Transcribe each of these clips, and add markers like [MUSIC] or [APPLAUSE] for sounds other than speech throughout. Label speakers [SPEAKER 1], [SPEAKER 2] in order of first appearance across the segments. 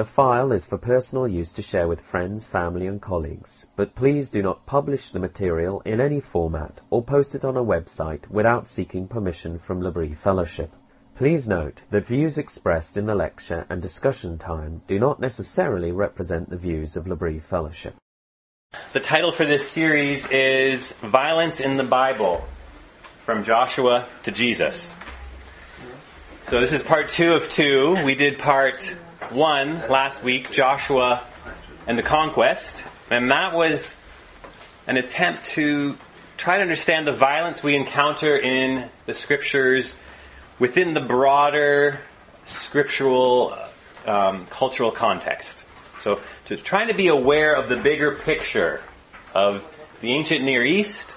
[SPEAKER 1] The file is for personal use to share with friends, family and colleagues, but please do not publish the material in any format or post it on a website without seeking permission from L'Abri Fellowship. Please note that views expressed in the lecture and discussion time do not necessarily represent the views of L'Abri Fellowship.
[SPEAKER 2] The title for this series is Violence in the Bible, from Joshua to Jesus. So this is part two of two. We did part one last week, Joshua and the conquest, and that was an attempt to try to understand the violence we encounter in the scriptures within the broader scriptural um, cultural context. So, to trying to be aware of the bigger picture of the ancient Near East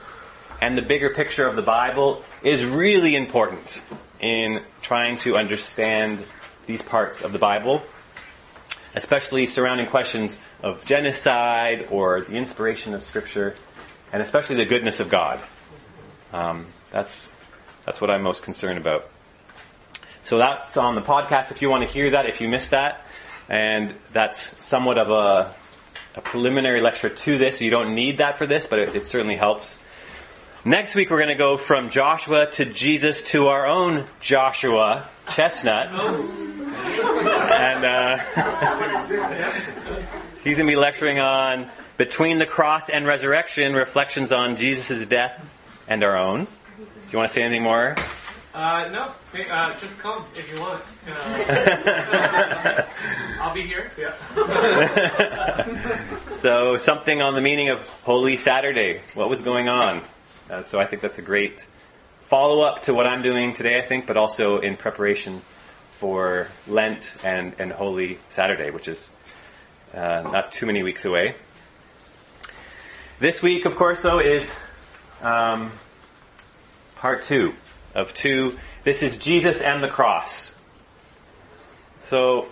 [SPEAKER 2] and the bigger picture of the Bible is really important in trying to understand these parts of the Bible especially surrounding questions of genocide or the inspiration of Scripture, and especially the goodness of God. Um, that's that's what I'm most concerned about. So that's on the podcast if you want to hear that, if you missed that, and that's somewhat of a, a preliminary lecture to this. You don't need that for this, but it, it certainly helps. Next week we're going to go from Joshua to Jesus to our own Joshua Chestnut. And uh, [LAUGHS] he's going to be lecturing on Between the Cross and Resurrection, reflections on Jesus' death and our own. Do you want to say anything more?
[SPEAKER 3] Uh, no, uh, just come if you want. Uh, [LAUGHS] I'll be here. Yeah. [LAUGHS]
[SPEAKER 2] so something on the meaning of Holy Saturday. What was going on? Uh, so I think that's a great follow up to what I'm doing today, I think, but also in preparation for Lent and, and Holy Saturday, which is uh, not too many weeks away. This week, of course, though, is um, part two of two. This is Jesus and the cross. So,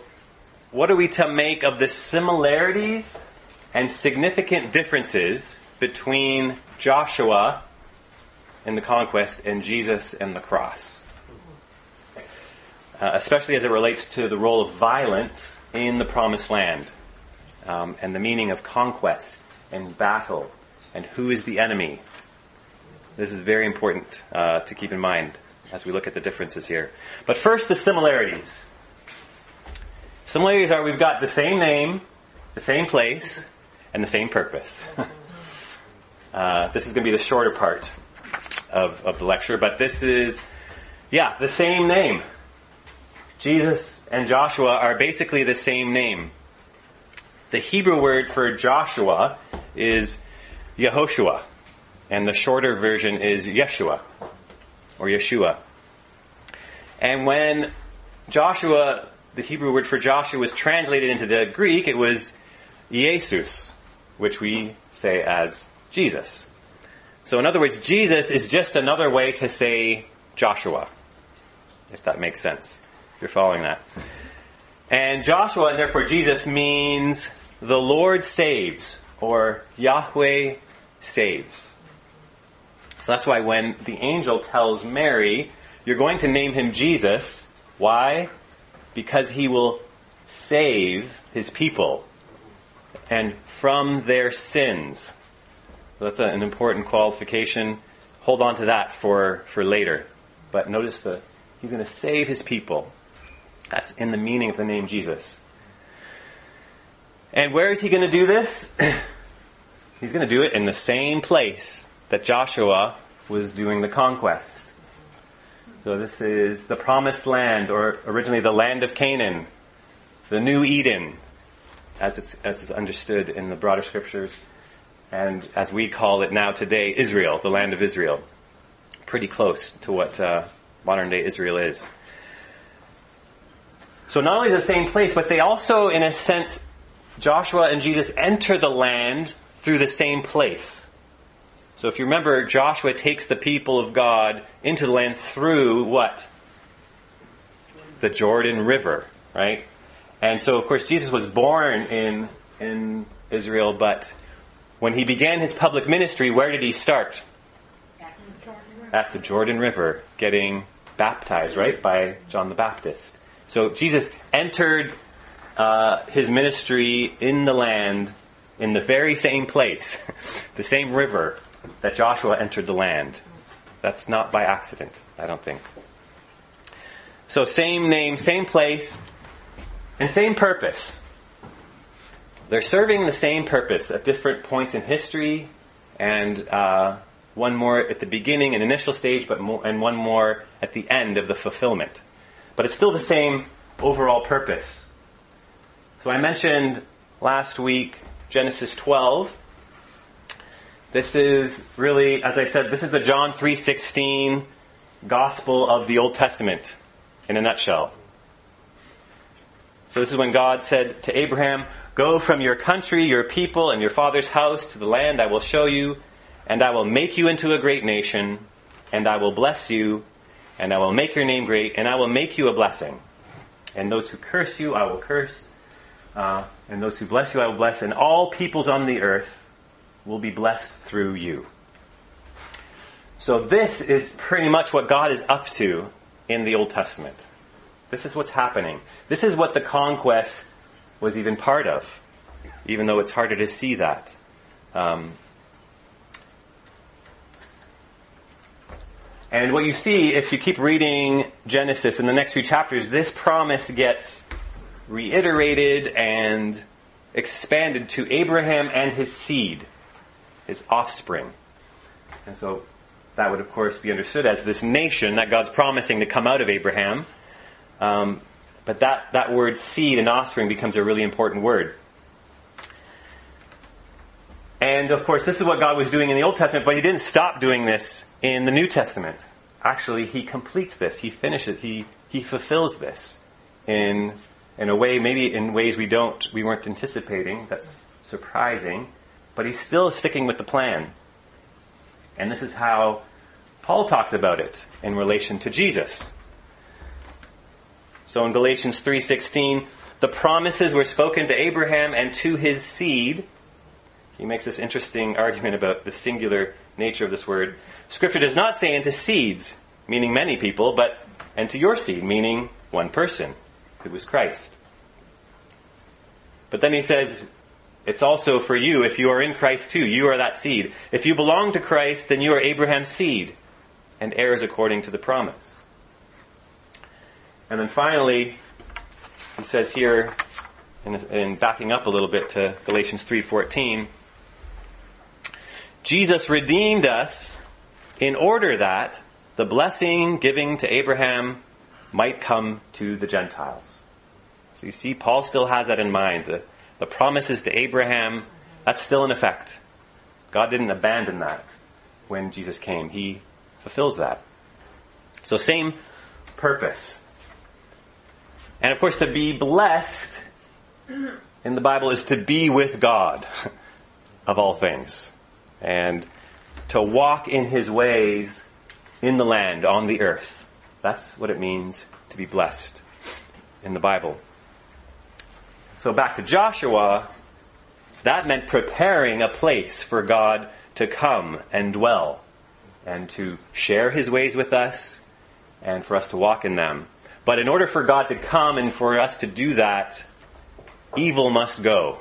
[SPEAKER 2] what are we to make of the similarities and significant differences between Joshua in the conquest and Jesus and the cross. Uh, especially as it relates to the role of violence in the promised land um, and the meaning of conquest and battle and who is the enemy. This is very important uh, to keep in mind as we look at the differences here. But first, the similarities. Similarities are we've got the same name, the same place, and the same purpose. [LAUGHS] uh, this is going to be the shorter part of, of the lecture, but this is, yeah, the same name. Jesus and Joshua are basically the same name. The Hebrew word for Joshua is Yehoshua, and the shorter version is Yeshua, or Yeshua. And when Joshua, the Hebrew word for Joshua was translated into the Greek, it was Iesous, which we say as Jesus. So in other words, Jesus is just another way to say Joshua. If that makes sense. If you're following that. And Joshua, and therefore Jesus, means the Lord saves, or Yahweh saves. So that's why when the angel tells Mary, you're going to name him Jesus. Why? Because he will save his people and from their sins. So that's a, an important qualification. Hold on to that for, for later. But notice the, he's going to save his people. That's in the meaning of the name Jesus. And where is he going to do this? [CLEARS THROAT] he's going to do it in the same place that Joshua was doing the conquest. So this is the promised land, or originally the land of Canaan, the new Eden, as it's, as it's understood in the broader scriptures and as we call it now today, Israel, the land of Israel. Pretty close to what uh, modern day Israel is. So not only the same place, but they also, in a sense, Joshua and Jesus enter the land through the same place. So if you remember, Joshua takes the people of God into the land through what? The Jordan River, right? And so, of course, Jesus was born in, in Israel, but when he began his public ministry, where did he start? At the Jordan River, getting baptized, right, by John the Baptist. So Jesus entered uh, his ministry in the land in the very same place, [LAUGHS] the same river that Joshua entered the land. That's not by accident, I don't think. So same name, same place, and same purpose. They're serving the same purpose at different points in history, and uh, one more at the beginning, an initial stage, but more, and one more at the end of the fulfillment. But it's still the same overall purpose. So I mentioned last week Genesis 12. This is really, as I said, this is the John 3.16 gospel of the Old Testament in a nutshell. So this is when God said to Abraham, Go from your country, your people, and your father's house to the land I will show you, and I will make you into a great nation, and I will bless you, and I will make your name great, and I will make you a blessing. And those who curse you, I will curse, uh, and those who bless you, I will bless, and all peoples on the earth will be blessed through you. So this is pretty much what God is up to in the Old Testament. This is what's happening. This is what the conquest was even part of, even though it's harder to see that. Um, and what you see, if you keep reading Genesis in the next few chapters, this promise gets reiterated and expanded to Abraham and his seed, his offspring. And so that would, of course, be understood as this nation that God's promising to come out of Abraham um, but that, that word seed and offspring becomes a really important word. And of course, this is what God was doing in the Old Testament, but He didn't stop doing this in the New Testament. Actually, He completes this. He finishes. He He fulfills this in in a way, maybe in ways we don't, we weren't anticipating. That's surprising, but He's still sticking with the plan. And this is how Paul talks about it in relation to Jesus. So in Galatians 3:16, the promises were spoken to Abraham and to his seed. He makes this interesting argument about the singular nature of this word. Scripture does not say into seeds, meaning many people, but and to your seed, meaning one person, who was Christ. But then he says, it's also for you if you are in Christ too. You are that seed. If you belong to Christ, then you are Abraham's seed and heirs according to the promise. And then finally, he says here, in, in backing up a little bit to Galatians 3.14, Jesus redeemed us in order that the blessing giving to Abraham might come to the Gentiles. So you see, Paul still has that in mind. The, the promises to Abraham, that's still in effect. God didn't abandon that when Jesus came. He fulfills that. So same purpose. And of course, to be blessed in the Bible is to be with God of all things. And to walk in His ways in the land, on the earth. That's what it means to be blessed in the Bible. So back to Joshua, that meant preparing a place for God to come and dwell and to share His ways with us and for us to walk in them. But in order for God to come and for us to do that, evil must go.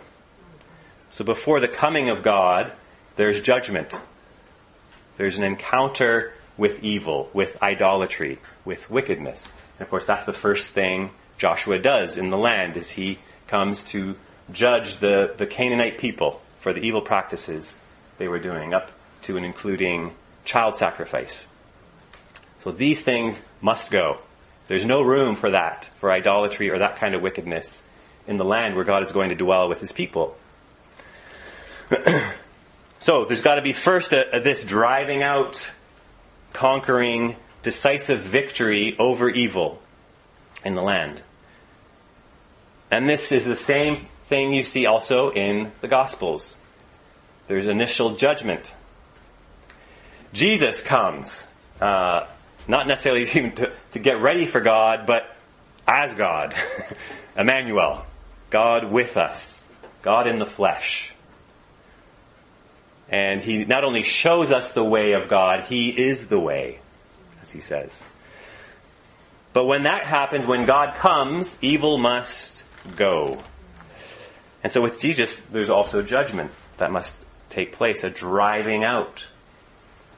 [SPEAKER 2] So before the coming of God, there's judgment. There's an encounter with evil, with idolatry, with wickedness. And of course, that's the first thing Joshua does in the land is he comes to judge the, the Canaanite people for the evil practices they were doing, up to and including child sacrifice. So these things must go. There's no room for that, for idolatry or that kind of wickedness in the land where God is going to dwell with his people. [CLEARS THROAT] so there's got to be first a, a, this driving out, conquering, decisive victory over evil in the land. And this is the same thing you see also in the Gospels. There's initial judgment. Jesus comes, uh, not necessarily [LAUGHS] even to, to get ready for God, but as God. [LAUGHS] Emmanuel, God with us, God in the flesh. And he not only shows us the way of God, he is the way, as he says. But when that happens, when God comes, evil must go. And so with Jesus, there's also judgment that must take place, a driving out,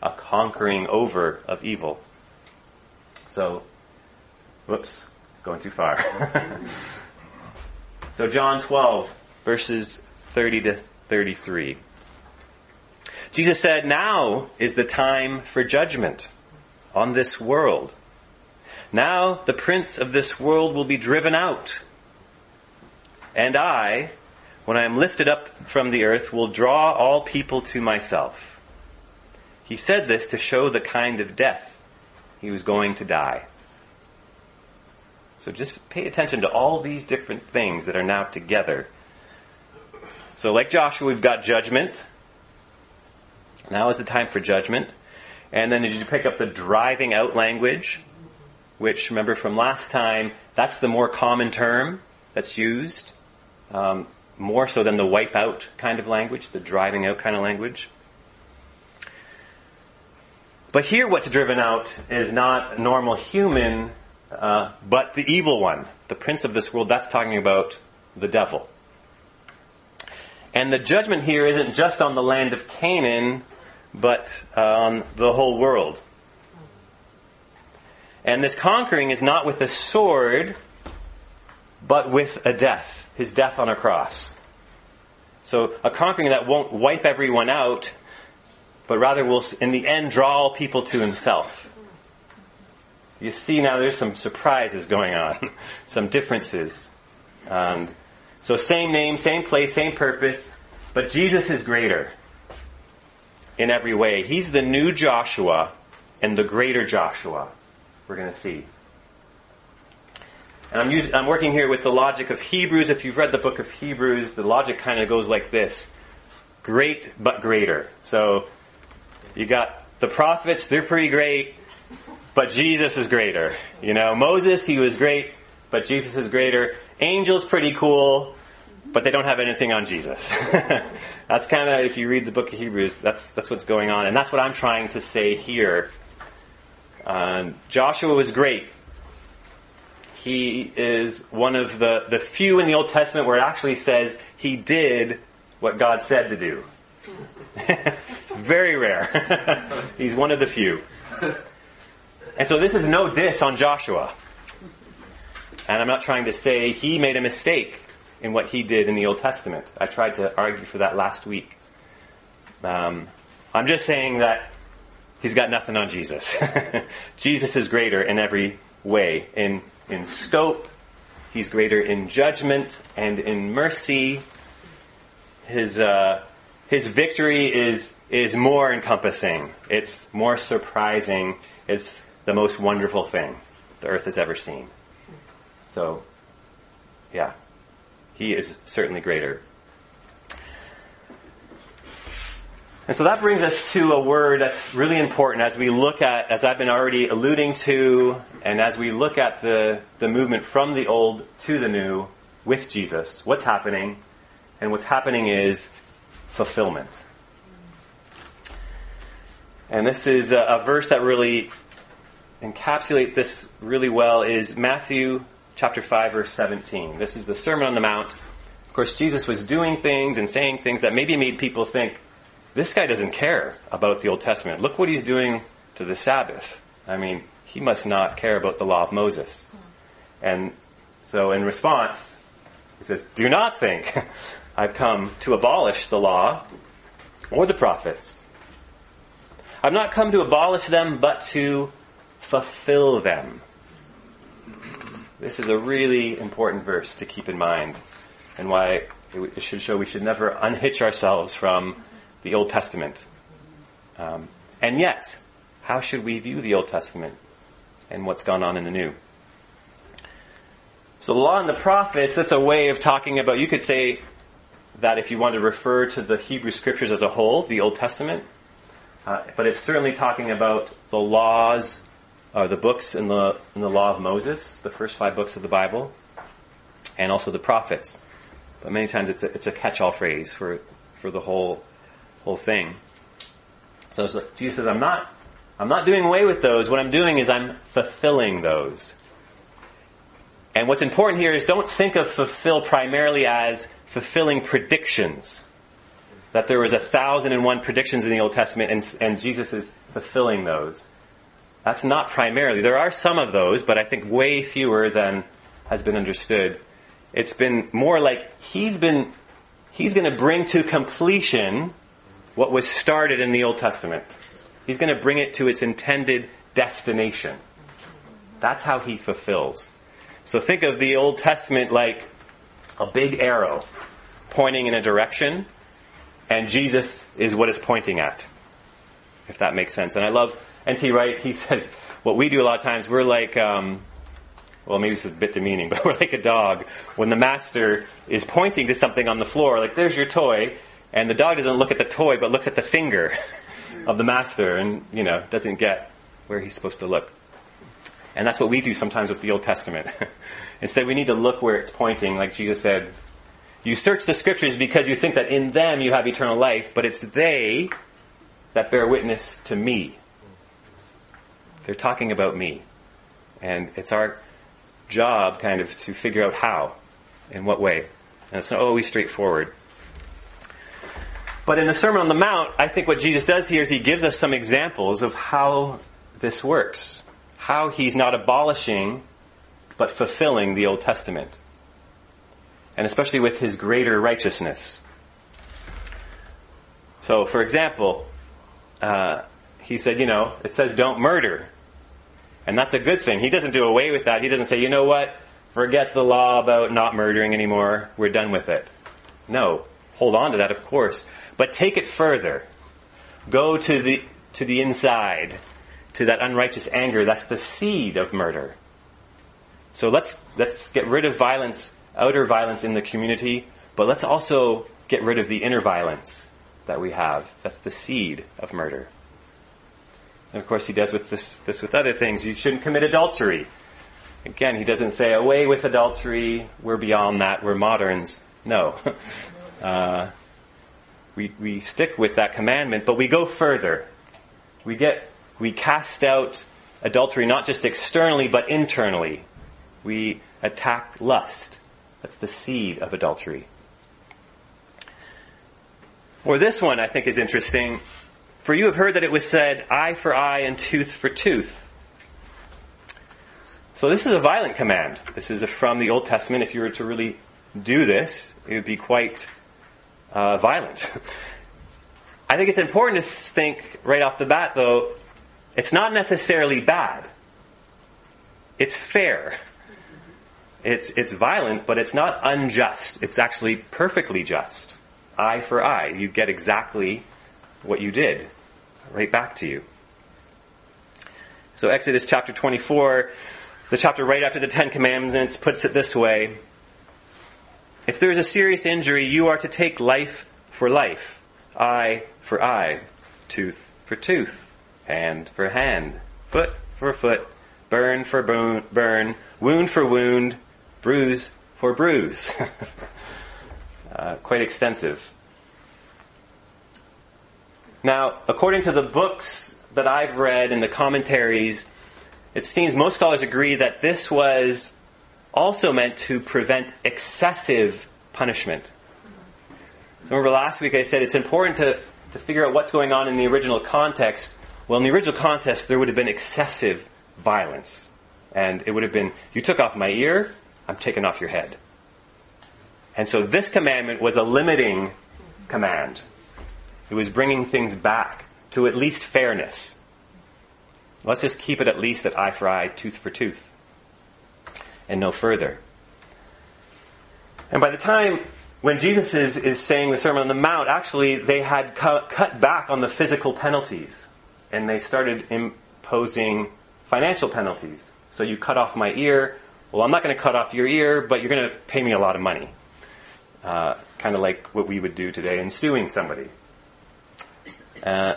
[SPEAKER 2] a conquering over of evil. So, whoops, going too far. [LAUGHS] so John 12, verses 30 to 33. Jesus said, now is the time for judgment on this world. Now the prince of this world will be driven out. And I, when I am lifted up from the earth, will draw all people to myself. He said this to show the kind of death he was going to die. So just pay attention to all these different things that are now together. So like Joshua, we've got judgment. Now is the time for judgment. And then as you pick up the driving out language, which remember from last time, that's the more common term that's used, um, more so than the wipe out kind of language, the driving out kind of language. But here what's driven out is not normal human, uh, but the evil one, the prince of this world. That's talking about the devil. And the judgment here isn't just on the land of Canaan, but uh, on the whole world. And this conquering is not with a sword, but with a death, his death on a cross. So a conquering that won't wipe everyone out, but rather will, in the end, draw all people to himself. You see now there's some surprises going on, [LAUGHS] some differences. And so same name, same place, same purpose, but Jesus is greater in every way. He's the new Joshua and the greater Joshua we're going to see. And I'm, using, I'm working here with the logic of Hebrews. If you've read the book of Hebrews, the logic kind of goes like this. Great, but greater. So, you got the prophets, they're pretty great, but Jesus is greater. You know, Moses, he was great, but Jesus is greater. Angels, pretty cool, but they don't have anything on Jesus. [LAUGHS] that's kind of, if you read the book of Hebrews, that's, that's what's going on. And that's what I'm trying to say here. Um, Joshua was great. He is one of the, the few in the Old Testament where it actually says he did what God said to do. It's [LAUGHS] very rare. [LAUGHS] He's one of the few. And so this is no diss on Joshua. And I'm not trying to say he made a mistake in what he did in the Old Testament. I tried to argue for that last week. Um, I'm just saying that he's got nothing on Jesus. [LAUGHS] Jesus is greater in every way. In, in scope, he's greater in judgment and in mercy. His, uh, his victory is, is more encompassing. It's more surprising. It's the most wonderful thing the earth has ever seen. So, yeah. He is certainly greater. And so that brings us to a word that's really important as we look at, as I've been already alluding to, and as we look at the, the movement from the old to the new with Jesus. What's happening? And what's happening is fulfillment. And this is a, a verse that really encapsulates this really well is Matthew chapter 5 verse 17. This is the Sermon on the Mount. Of course, Jesus was doing things and saying things that maybe made people think, this guy doesn't care about the Old Testament. Look what he's doing to the Sabbath. I mean, he must not care about the law of Moses. And so in response, he says, do not think I've come to abolish the law or the prophets. I've not come to abolish them, but to fulfill them. This is a really important verse to keep in mind and why it should show we should never unhitch ourselves from the Old Testament. Um, and yet, how should we view the Old Testament and what's gone on in the New? So the law and the prophets, that's a way of talking about, you could say that if you want to refer to the Hebrew scriptures as a whole, the Old Testament, Uh, but it's certainly talking about the laws, or the books in the, in the law of Moses, the first five books of the Bible, and also the prophets. But many times it's a, it's a catch-all phrase for, for the whole, whole thing. So Jesus says, I'm not, I'm not doing away with those. What I'm doing is I'm fulfilling those. And what's important here is don't think of fulfill primarily as fulfilling predictions. That there was a thousand and one predictions in the Old Testament and, and Jesus is fulfilling those. That's not primarily. There are some of those, but I think way fewer than has been understood. It's been more like he's been, he's going to bring to completion what was started in the Old Testament. He's going to bring it to its intended destination. That's how he fulfills. So think of the Old Testament like a big arrow pointing in a direction, and Jesus is what it's pointing at. If that makes sense. And I love N.T. Wright. He [LAUGHS] says, what we do a lot of times, we're like, um, well, maybe this is a bit demeaning, [LAUGHS] but we're like a dog. When the master is pointing to something on the floor, like, there's your toy, and the dog doesn't look at the toy, but looks at the finger [LAUGHS] of the master, and, you know, doesn't get where he's supposed to look. And that's what we do sometimes with the Old Testament. Instead, we need to look where it's pointing, like Jesus said. You search the scriptures because you think that in them you have eternal life, but it's they that bear witness to me. They're talking about me. And it's our job kind of to figure out how, in what way. And it's not always straightforward. But in the Sermon on the Mount, I think what Jesus does here is he gives us some examples of how this works how he's not abolishing, but fulfilling the Old Testament. And especially with his greater righteousness. So, for example, uh, he said, you know, it says don't murder. And that's a good thing. He doesn't do away with that. He doesn't say, you know what, forget the law about not murdering anymore. We're done with it. No. Hold on to that, of course. But take it further. Go to the, to the inside to that unrighteous anger, that's the seed of murder. So let's, let's get rid of violence, outer violence in the community, but let's also get rid of the inner violence that we have. That's the seed of murder. And of course he does with this, this with other things. You shouldn't commit adultery. Again, he doesn't say away with adultery, we're beyond that, we're moderns. No. [LAUGHS] Uh, we, we stick with that commandment, but we go further. We get we cast out adultery not just externally, but internally. We attack lust. That's the seed of adultery. Or this one I think is interesting. For you have heard that it was said, eye for eye and tooth for tooth. So this is a violent command. This is from the Old Testament. If you were to really do this, it would be quite uh, violent. [LAUGHS] I think it's important to think right off the bat, though, it's not necessarily bad. It's fair. It's, it's violent, but it's not unjust. It's actually perfectly just. Eye for eye. You get exactly what you did. Right back to you. So Exodus chapter 24, the chapter right after the Ten Commandments puts it this way. If there is a serious injury, you are to take life for life, eye for eye, tooth for tooth hand for hand, foot for foot, burn for burn, wound for wound, bruise for bruise. [LAUGHS] uh, quite extensive. Now, according to the books that I've read and the commentaries, it seems most scholars agree that this was also meant to prevent excessive punishment. So remember last week I said it's important to, to figure out what's going on in the original context well, in the original context, there would have been excessive violence. And it would have been, you took off my ear, I'm taking off your head. And so this commandment was a limiting command. It was bringing things back to at least fairness. Let's just keep it at least at eye for eye, tooth for tooth, and no further. And by the time when Jesus is, is saying the Sermon on the Mount, actually they had cut, cut back on the physical penalties and they started imposing financial penalties. So you cut off my ear. Well, I'm not going to cut off your ear, but you're going to pay me a lot of money. Uh, kind of like what we would do today in suing somebody. Uh,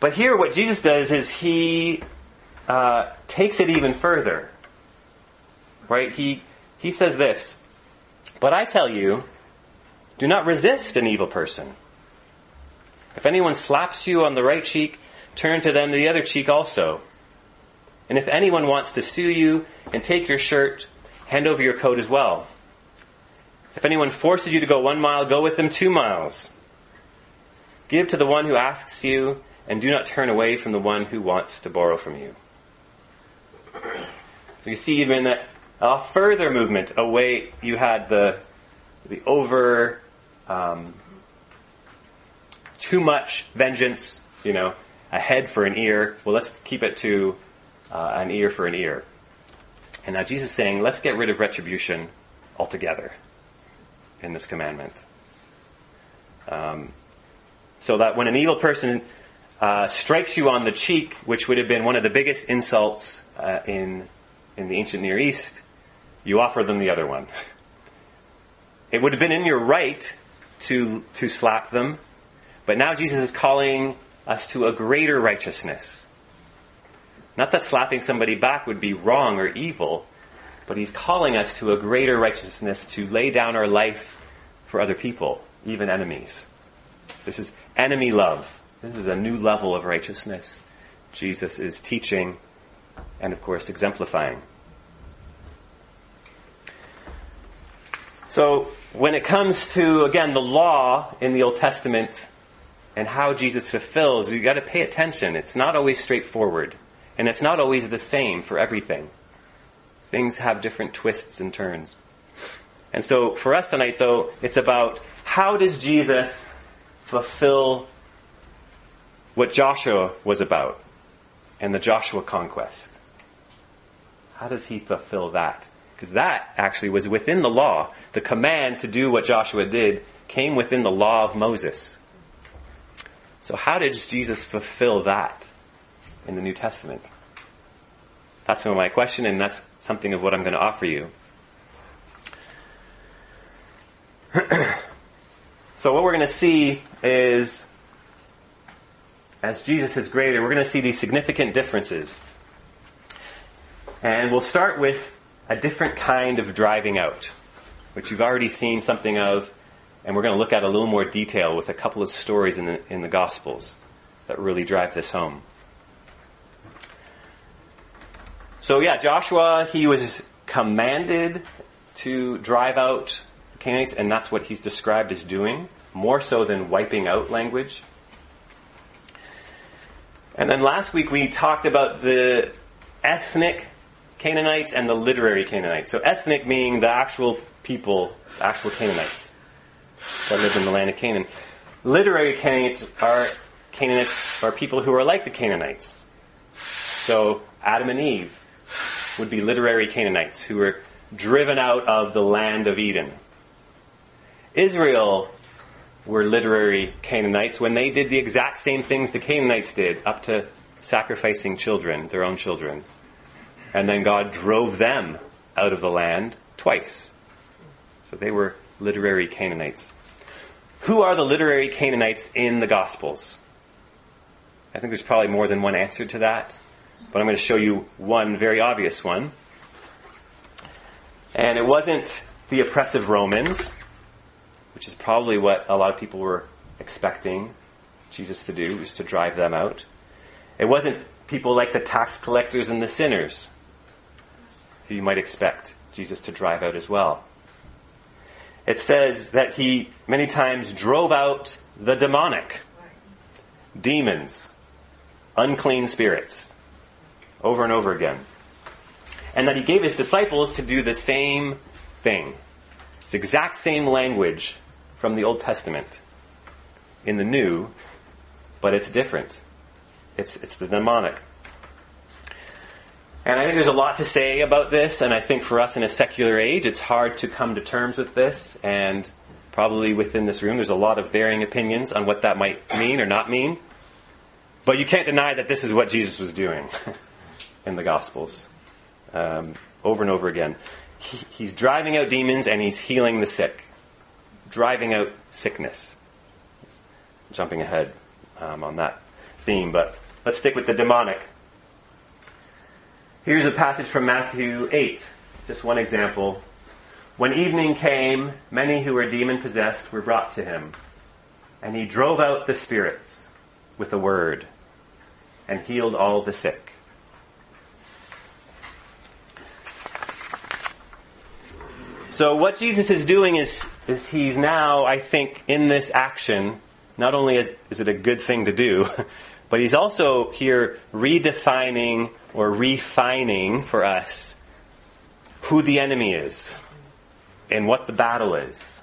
[SPEAKER 2] But here, what Jesus does is he uh, takes it even further. Right? He he says this. But I tell you, do not resist an evil person. If anyone slaps you on the right cheek, turn to them the other cheek also. And if anyone wants to sue you and take your shirt, hand over your coat as well. If anyone forces you to go one mile, go with them two miles. Give to the one who asks you, and do not turn away from the one who wants to borrow from you. So you see even a, a further movement away, you had the, the over, um, too much vengeance, you know, a head for an ear. Well, let's keep it to uh, an ear for an ear. And now Jesus is saying, let's get rid of retribution altogether in this commandment. Um, so that when an evil person uh, strikes you on the cheek, which would have been one of the biggest insults uh, in in the ancient Near East, you offer them the other one. [LAUGHS] It would have been in your right to to slap them, but now Jesus is calling us to a greater righteousness. Not that slapping somebody back would be wrong or evil, but he's calling us to a greater righteousness to lay down our life for other people, even enemies. This is enemy love. This is a new level of righteousness Jesus is teaching and, of course, exemplifying. So, when it comes to, again, the law in the Old Testament and how Jesus fulfills, you gotta pay attention. It's not always straightforward. And it's not always the same for everything. Things have different twists and turns. And so for us tonight though, it's about how does Jesus fulfill what Joshua was about and the Joshua conquest? How does he fulfill that? Because that actually was within the law. The command to do what Joshua did came within the law of Moses. So how did Jesus fulfill that in the New Testament? That's my question and that's something of what I'm going to offer you. [CLEARS THROAT] so what we're going to see is as Jesus is greater, we're going to see these significant differences. And we'll start with a different kind of driving out, which you've already seen something of, and we're going to look at a little more detail with a couple of stories in the, in the Gospels that really drive this home. So yeah, Joshua, he was commanded to drive out Canaanites, and that's what he's described as doing, more so than wiping out language. And then last week we talked about the ethnic Canaanites and the literary Canaanites. So ethnic meaning the actual people, the actual Canaanites that lived in the land of Canaan. Literary Canaanites are Canaanites are people who are like the Canaanites. So Adam and Eve would be literary Canaanites who were driven out of the land of Eden. Israel were literary Canaanites when they did the exact same things the Canaanites did, up to sacrificing children, their own children. And then God drove them out of the land twice. So they were literary Canaanites. Who are the literary Canaanites in the Gospels? I think there's probably more than one answer to that, but I'm going to show you one very obvious one. And it wasn't the oppressive Romans which is probably what a lot of people were expecting Jesus to do, was to drive them out. It wasn't people like the tax collectors and the sinners who you might expect Jesus to drive out as well. It says that he many times drove out the demonic, demons, unclean spirits, over and over again. And that he gave his disciples to do the same thing. It's exact same language from the Old Testament in the New, but it's different. It's, it's the demonic. And I think there's a lot to say about this, and I think for us in a secular age, it's hard to come to terms with this, and probably within this room, there's a lot of varying opinions on what that might mean or not mean. But you can't deny that this is what Jesus was doing [LAUGHS] in the Gospels. Um, over and over again he's driving out demons and he's healing the sick, driving out sickness. Jumping ahead um, on that. theme, but let's stick with the demonic. Here's a passage from Matthew 8, just one example. When evening came, many who were demon possessed were brought to him, and he drove out the spirits with a word and healed all the sick. So what Jesus is doing is, is he's now, I think, in this action, not only is, is it a good thing to do, [LAUGHS] but he's also here redefining or refining for us who the enemy is and what the battle is.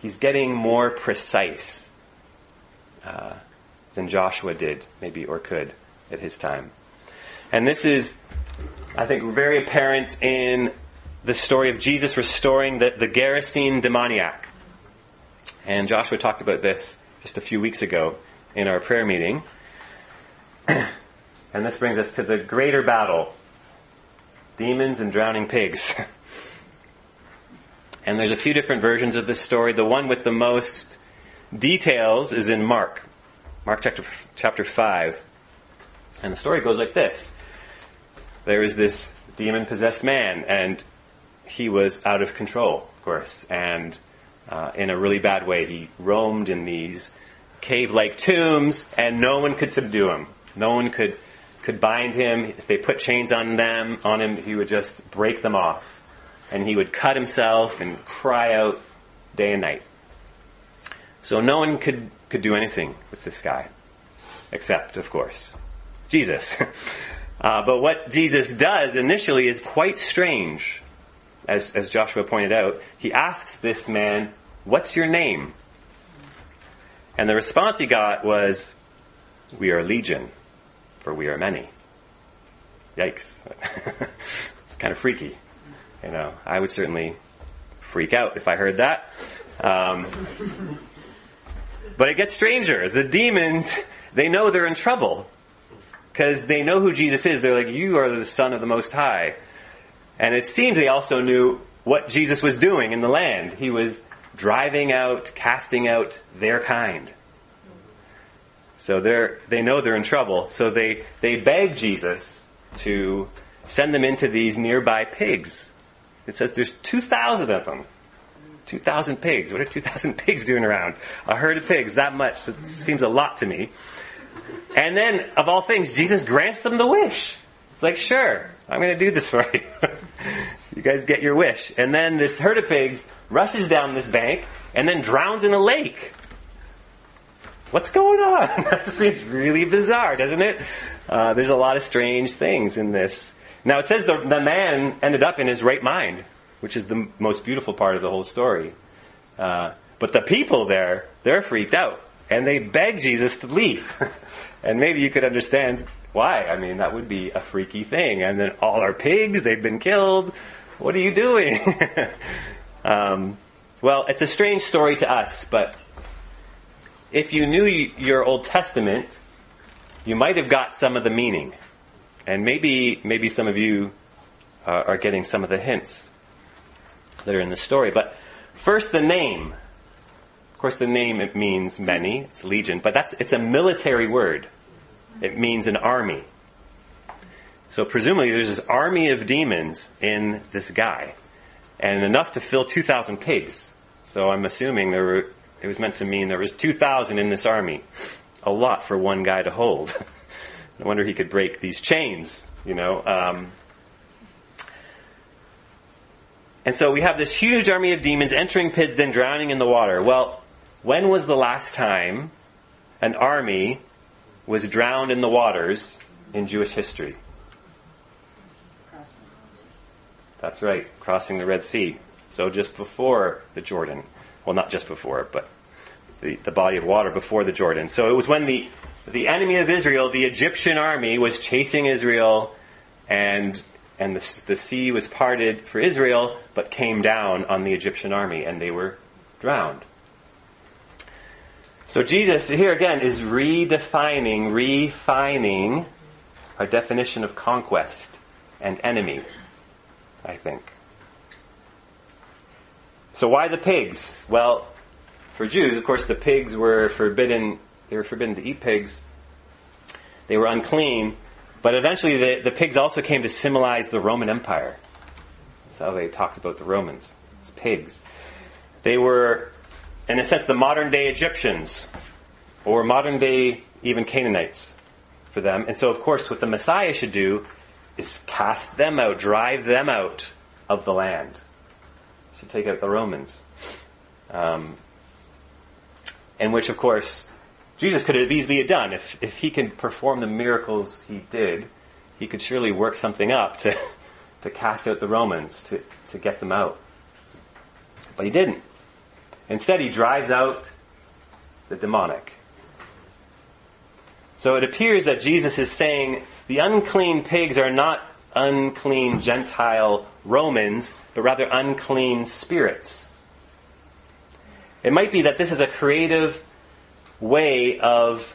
[SPEAKER 2] He's getting more precise uh, than Joshua did, maybe, or could at his time. And this is, I think, very apparent in the story of Jesus restoring the, the Gerasene demoniac. And Joshua talked about this just a few weeks ago in our prayer meeting. [CLEARS THROAT] and this brings us to the greater battle demons and drowning pigs. [LAUGHS] and there's a few different versions of this story. The one with the most details is in Mark. Mark chapter, chapter 5. And the story goes like this. There is this demon possessed man, and he was out of control, of course, and uh, in a really bad way. He roamed in these cave like tombs, and no one could subdue him. No one could could bind him. If they put chains on them, on him, he would just break them off. And he would cut himself and cry out day and night. So no one could, could do anything with this guy. Except, of course, Jesus. [LAUGHS] uh, but what Jesus does initially is quite strange. As, as Joshua pointed out, he asks this man, what's your name? And the response he got was, we are legion for we are many. Yikes. [LAUGHS] it's kind of freaky. You know, I would certainly freak out if I heard that. Um, but it gets stranger. The demons, they know they're in trouble. Because they know who Jesus is. They're like, you are the Son of the Most High. And it seems they also knew what Jesus was doing in the land. He was driving out, casting out their kind. So they're, they know they're in trouble. So they, they beg Jesus to send them into these nearby pigs. It says there's 2,000 of them. 2,000 pigs. What are 2,000 [LAUGHS] pigs doing around? A herd of pigs, that much. It seems a lot to me. And then, of all things, Jesus grants them the wish. It's like, sure, I'm going to do this for you. [LAUGHS] you guys get your wish. And then this herd of pigs rushes down this bank and then drowns in a lake. What's going on? [LAUGHS] this is really bizarre, doesn't it? Uh, there's a lot of strange things in this. Now it says the, the man ended up in his right mind, which is the most beautiful part of the whole story. Uh, but the people there, they're freaked out. And they beg Jesus to leave. and maybe you could understand why. I mean, that would be a freaky thing. And then all our pigs, they've been killed. What are you doing? [LAUGHS] um, well, it's a strange story to us, but if you knew your Old Testament, you might have got some of the meaning. And maybe, maybe some of you uh, are getting some of the hints that are in the story. But first, the name. Of course, the name it means many. It's legion, but that's it's a military word. It means an army. So presumably, there's this army of demons in this guy, and enough to fill two thousand pigs. So I'm assuming there were it was meant to mean there was 2,000 in this army. A lot for one guy to hold. [LAUGHS] no wonder he could break these chains, you know. Um, and so we have this huge army of demons entering pits, then drowning in the water. Well, when was the last time an army was drowned in the waters in Jewish history? That's right, crossing the Red Sea. So just before the Jordan well, not just before, but the, the body of water before the Jordan. So it was when the, the enemy of Israel, the Egyptian army, was chasing Israel and, and the, the sea was parted for Israel, but came down on the Egyptian army and they were drowned. So Jesus here again is redefining, refining our definition of conquest and enemy, I think. So why the pigs? Well, for Jews, of course, the pigs were forbidden. They were forbidden to eat pigs They were unclean, but eventually the, the pigs also came to symbolize the Roman Empire. That's how they talked about the Romans. It's pigs. They were, in a sense, the modern day Egyptians, or modern day even Canaanites for them. And so, of course, what the Messiah should do is cast them out, drive them out of the land. To take out the Romans. Um, and which, of course, Jesus could have easily done. If, if he can perform the miracles he did, he could surely work something up to, [LAUGHS] to cast out the Romans, to, to get them out. But he didn't. Instead, he drives out the demonic. So it appears that Jesus is saying the unclean pigs are not unclean Gentile Romans, but rather unclean spirits. It might be that this is a creative way of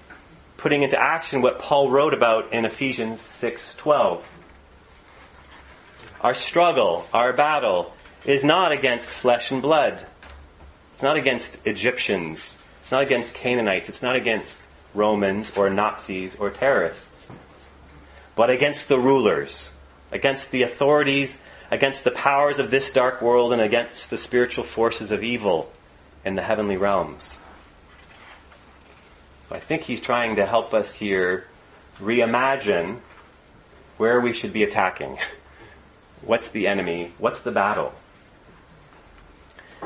[SPEAKER 2] putting into action what Paul wrote about in Ephesians 6:12. Our struggle, our battle is not against flesh and blood. It's not against Egyptians. It's not against Canaanites. It's not against Romans or Nazis or terrorists. But against the rulers, against the authorities, against the powers of this dark world, and against the spiritual forces of evil in the heavenly realms. So I think he's trying to help us here reimagine where we should be attacking. [LAUGHS] What's the enemy? What's the battle?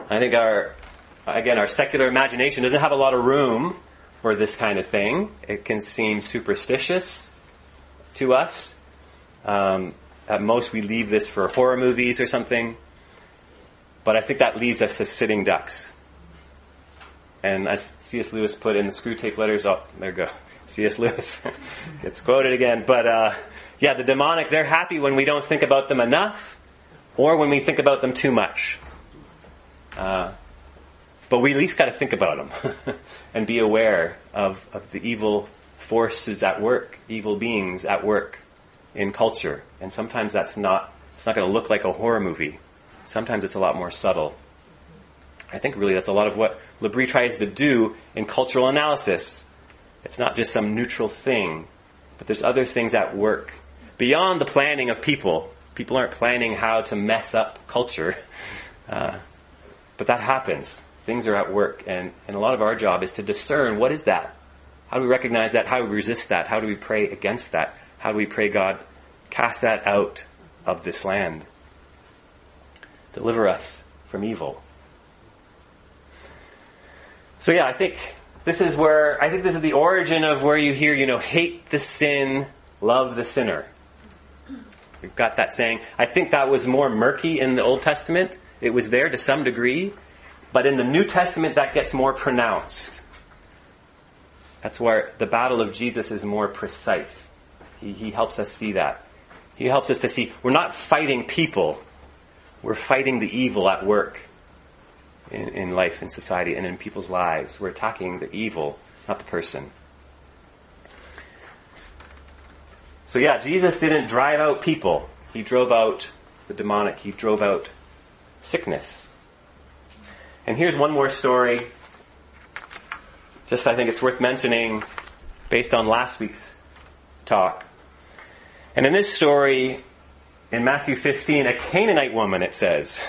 [SPEAKER 2] I think our, again, our secular imagination doesn't have a lot of room for this kind of thing. It can seem superstitious to us. Um, at most, we leave this for horror movies or something. But I think that leaves us as sitting ducks. And as C.S. Lewis put in the Screwtape Letters, oh, there go. [LAUGHS] C.S. Lewis [LAUGHS] gets quoted again. But uh, yeah, the demonic, they're happy when we don't think about them enough or when we think about them too much. Uh, but we at least got to think about them [LAUGHS] and be aware of, of the evil forces at work, evil beings at work in culture. And sometimes that's not, it's not going to look like a horror movie. Sometimes it's a lot more subtle. I think really that's a lot of what L'Abri tries to do in cultural analysis. It's not just some neutral thing, but there's other things at work beyond the planning of people. People aren't planning how to mess up culture. [LAUGHS] Uh, but that happens. Things are at work, and, and a lot of our job is to discern what is that? How do we recognize that? How do we resist that? How do we pray against that? How do we pray, God, cast that out of this land? Deliver us from evil. So yeah, I think this is where, I think this is the origin of where you hear, you know, hate the sin, love the sinner. We've got that saying. I think that was more murky in the Old Testament. It was there to some degree. But in the New Testament, that gets more pronounced. That's where the battle of Jesus is more precise. He, he helps us see that. He helps us to see we're not fighting people, we're fighting the evil at work in, in life, in society, and in people's lives. We're attacking the evil, not the person. So yeah, Jesus didn't drive out people. He drove out the demonic. He drove out sickness. And here's one more story. Just I think it's worth mentioning based on last week's talk. And in this story, in Matthew 15, a Canaanite woman, it says,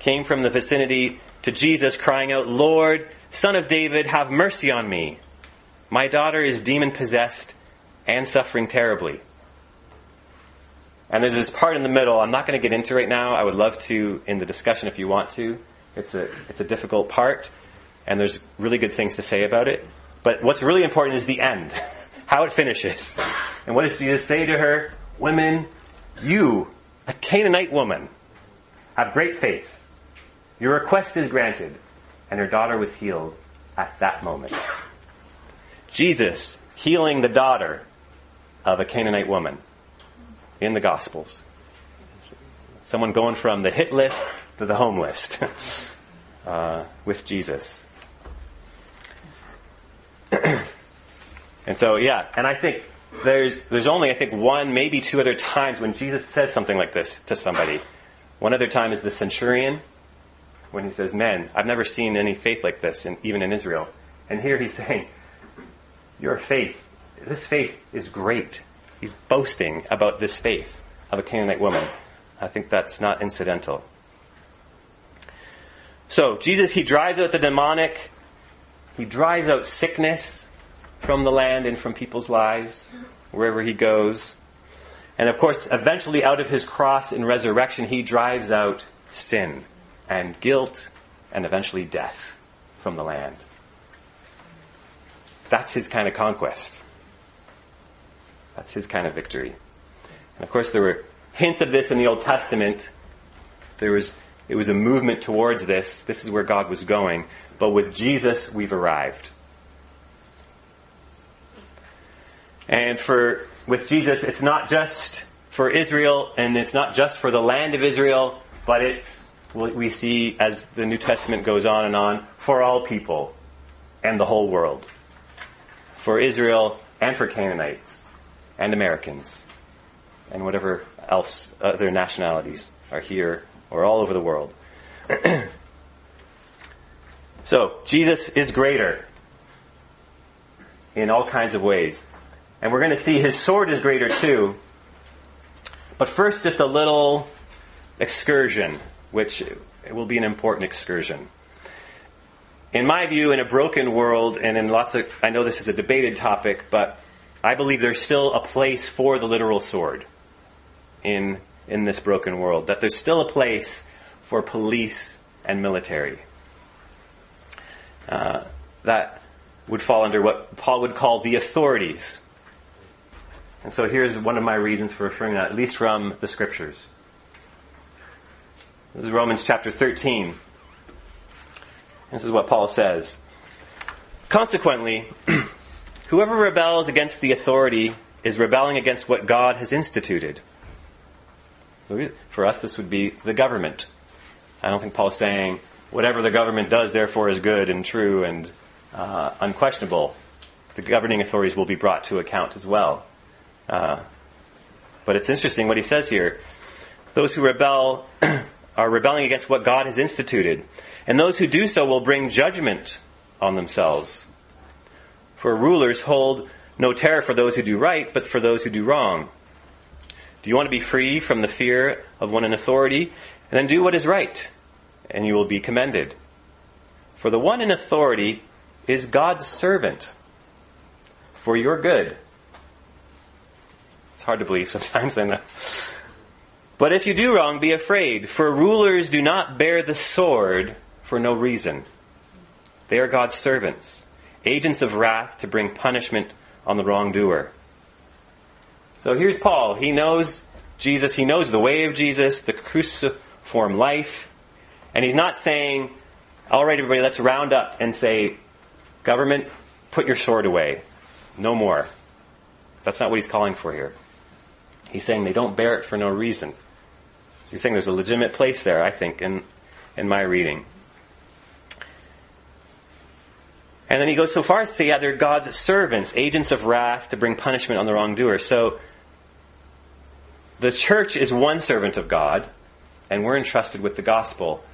[SPEAKER 2] came from the vicinity to Jesus crying out, Lord, son of David, have mercy on me. My daughter is demon possessed and suffering terribly. And there's this part in the middle I'm not going to get into right now. I would love to in the discussion if you want to. It's a, it's a difficult part and there's really good things to say about it. But what's really important is the end. [LAUGHS] How it finishes. And what does Jesus say to her? Women, you, a Canaanite woman, have great faith. Your request is granted. And her daughter was healed at that moment. Jesus healing the daughter of a Canaanite woman in the Gospels. Someone going from the hit list to the home list [LAUGHS] uh, with Jesus. [CLEARS THROAT] and so, yeah, and I think there's there's only I think one, maybe two other times when Jesus says something like this to somebody. One other time is the centurion when he says, Men, I've never seen any faith like this, in, even in Israel. And here he's [LAUGHS] saying, Your faith this faith is great. He's boasting about this faith of a Canaanite woman. I think that's not incidental. So, Jesus, he drives out the demonic. He drives out sickness from the land and from people's lives, wherever he goes. And of course, eventually out of his cross and resurrection, he drives out sin and guilt and eventually death from the land. That's his kind of conquest. That's his kind of victory. And of course, there were hints of this in the Old Testament. There was, it was a movement towards this. This is where God was going. But with Jesus, we've arrived. And for, with Jesus, it's not just for Israel and it's not just for the land of Israel, but it's, we see as the New Testament goes on and on, for all people and the whole world. For Israel and for Canaanites and Americans and whatever else other uh, nationalities are here or all over the world. [CLEARS THROAT] so, Jesus is greater in all kinds of ways. And we're going to see his sword is greater too. But first, just a little excursion, which will be an important excursion. In my view, in a broken world, and in lots of, I know this is a debated topic, but I believe there's still a place for the literal sword in, in this broken world. That there's still a place for police and military. Uh, that would fall under what Paul would call the authorities and so here's one of my reasons for referring to that, at least from the scriptures. This is Romans chapter 13. This is what Paul says. Consequently, [CLEARS THROAT] whoever rebels against the authority is rebelling against what God has instituted. For us, this would be the government. I don't think Paul's saying whatever the government does, therefore, is good and true and uh, unquestionable. The governing authorities will be brought to account as well. Uh, but it's interesting what he says here. Those who rebel [CLEARS THROAT] are rebelling against what God has instituted. And those who do so will bring judgment on themselves. For rulers hold no terror for those who do right, but for those who do wrong. Do you want to be free from the fear of one in authority? And then do what is right, and you will be commended. For the one in authority is God's servant for your good. It's hard to believe sometimes, I know. But if you do wrong, be afraid, for rulers do not bear the sword for no reason. They are God's servants, agents of wrath to bring punishment on the wrongdoer. So here's Paul. He knows Jesus. He knows the way of Jesus, the cruciform life. And he's not saying, all right, everybody, let's round up and say, government, put your sword away. No more. That's not what he's calling for here. He's saying they don't bear it for no reason. So he's saying there's a legitimate place there, I think, in, in my reading. And then he goes so far as to say, yeah, they're God's servants, agents of wrath to bring punishment on the wrongdoer. So the church is one servant of God, and we're entrusted with the gospel.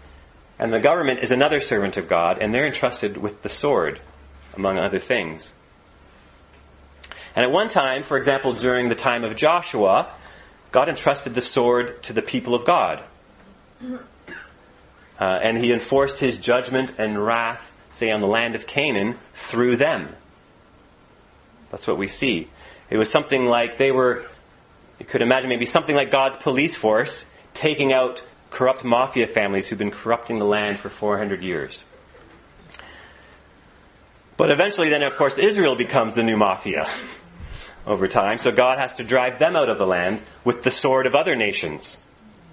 [SPEAKER 2] And the government is another servant of God, and they're entrusted with the sword, among other things. And at one time, for example, during the time of Joshua, God entrusted the sword to the people of God. Uh, and he enforced his judgment and wrath, say, on the land of Canaan through them. That's what we see. It was something like they were, you could imagine maybe something like God's police force taking out corrupt mafia families who've been corrupting the land for 400 years. But eventually then, of course, Israel becomes the new mafia [LAUGHS] over time. So God has to drive them out of the land with the sword of other nations.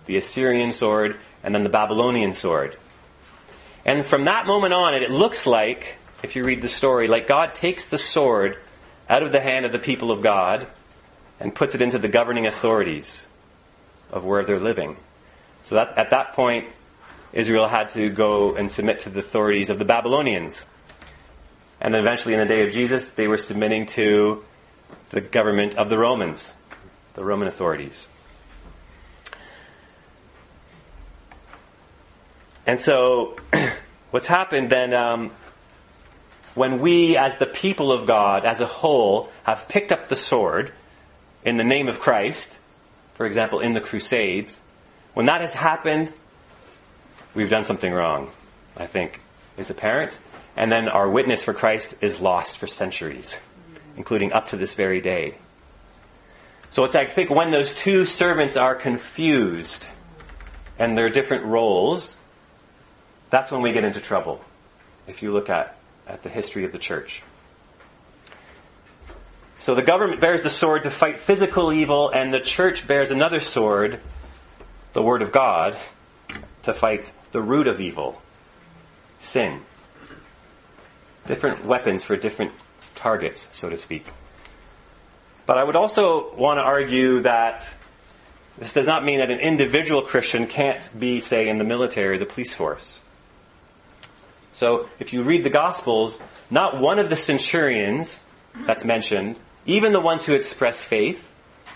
[SPEAKER 2] The Assyrian sword and then the Babylonian sword. And from that moment on, it looks like, if you read the story, like God takes the sword out of the hand of the people of God and puts it into the governing authorities of where they're living. So that, at that point, Israel had to go and submit to the authorities of the Babylonians. And then eventually in the day of Jesus, they were submitting to the government of the Romans, the Roman authorities. And so, [CLEARS THROAT] what's happened then, um, when we, as the people of God, as a whole, have picked up the sword in the name of Christ, for example, in the Crusades, when that has happened, we've done something wrong, I think, is apparent. And then our witness for Christ is lost for centuries, including up to this very day. So it's, I think, when those two servants are confused and their different roles, that's when we get into trouble. If you look at, at the history of the church. So the government bears the sword to fight physical evil, and the church bears another sword, the Word of God, to fight the root of evil, sin. Different weapons for different targets, so to speak. But I would also want to argue that this does not mean that an individual Christian can't be, say, in the military or the police force. So if you read the Gospels, not one of the centurions that's mentioned, even the ones who express faith,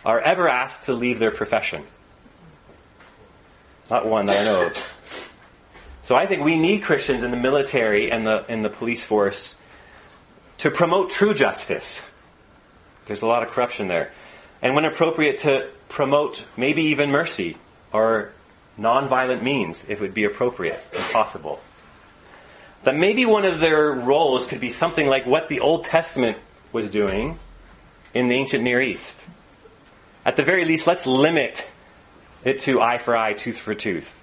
[SPEAKER 2] are ever asked to leave their profession. Not one that I know of. So I think we need Christians in the military and the, in the police force to promote true justice. There's a lot of corruption there. And when appropriate to promote maybe even mercy or nonviolent means if it would be appropriate and possible. That maybe one of their roles could be something like what the Old Testament was doing in the ancient Near East. At the very least, let's limit it to eye for eye, tooth for tooth.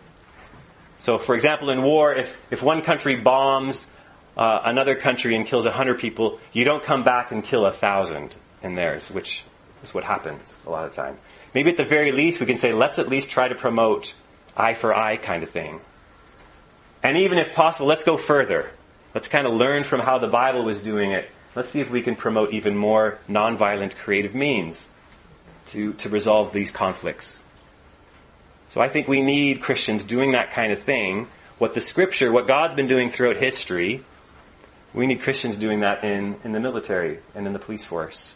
[SPEAKER 2] So, for example, in war, if, if one country bombs uh, another country and kills a hundred people, you don't come back and kill a thousand in theirs, which is what happens a lot of the time. Maybe at the very least, we can say, let's at least try to promote eye for eye kind of thing. And even if possible, let's go further. Let's kind of learn from how the Bible was doing it. Let's see if we can promote even more nonviolent creative means to, to resolve these conflicts. So I think we need Christians doing that kind of thing. What the scripture, what God's been doing throughout history, we need Christians doing that in, in the military and in the police force.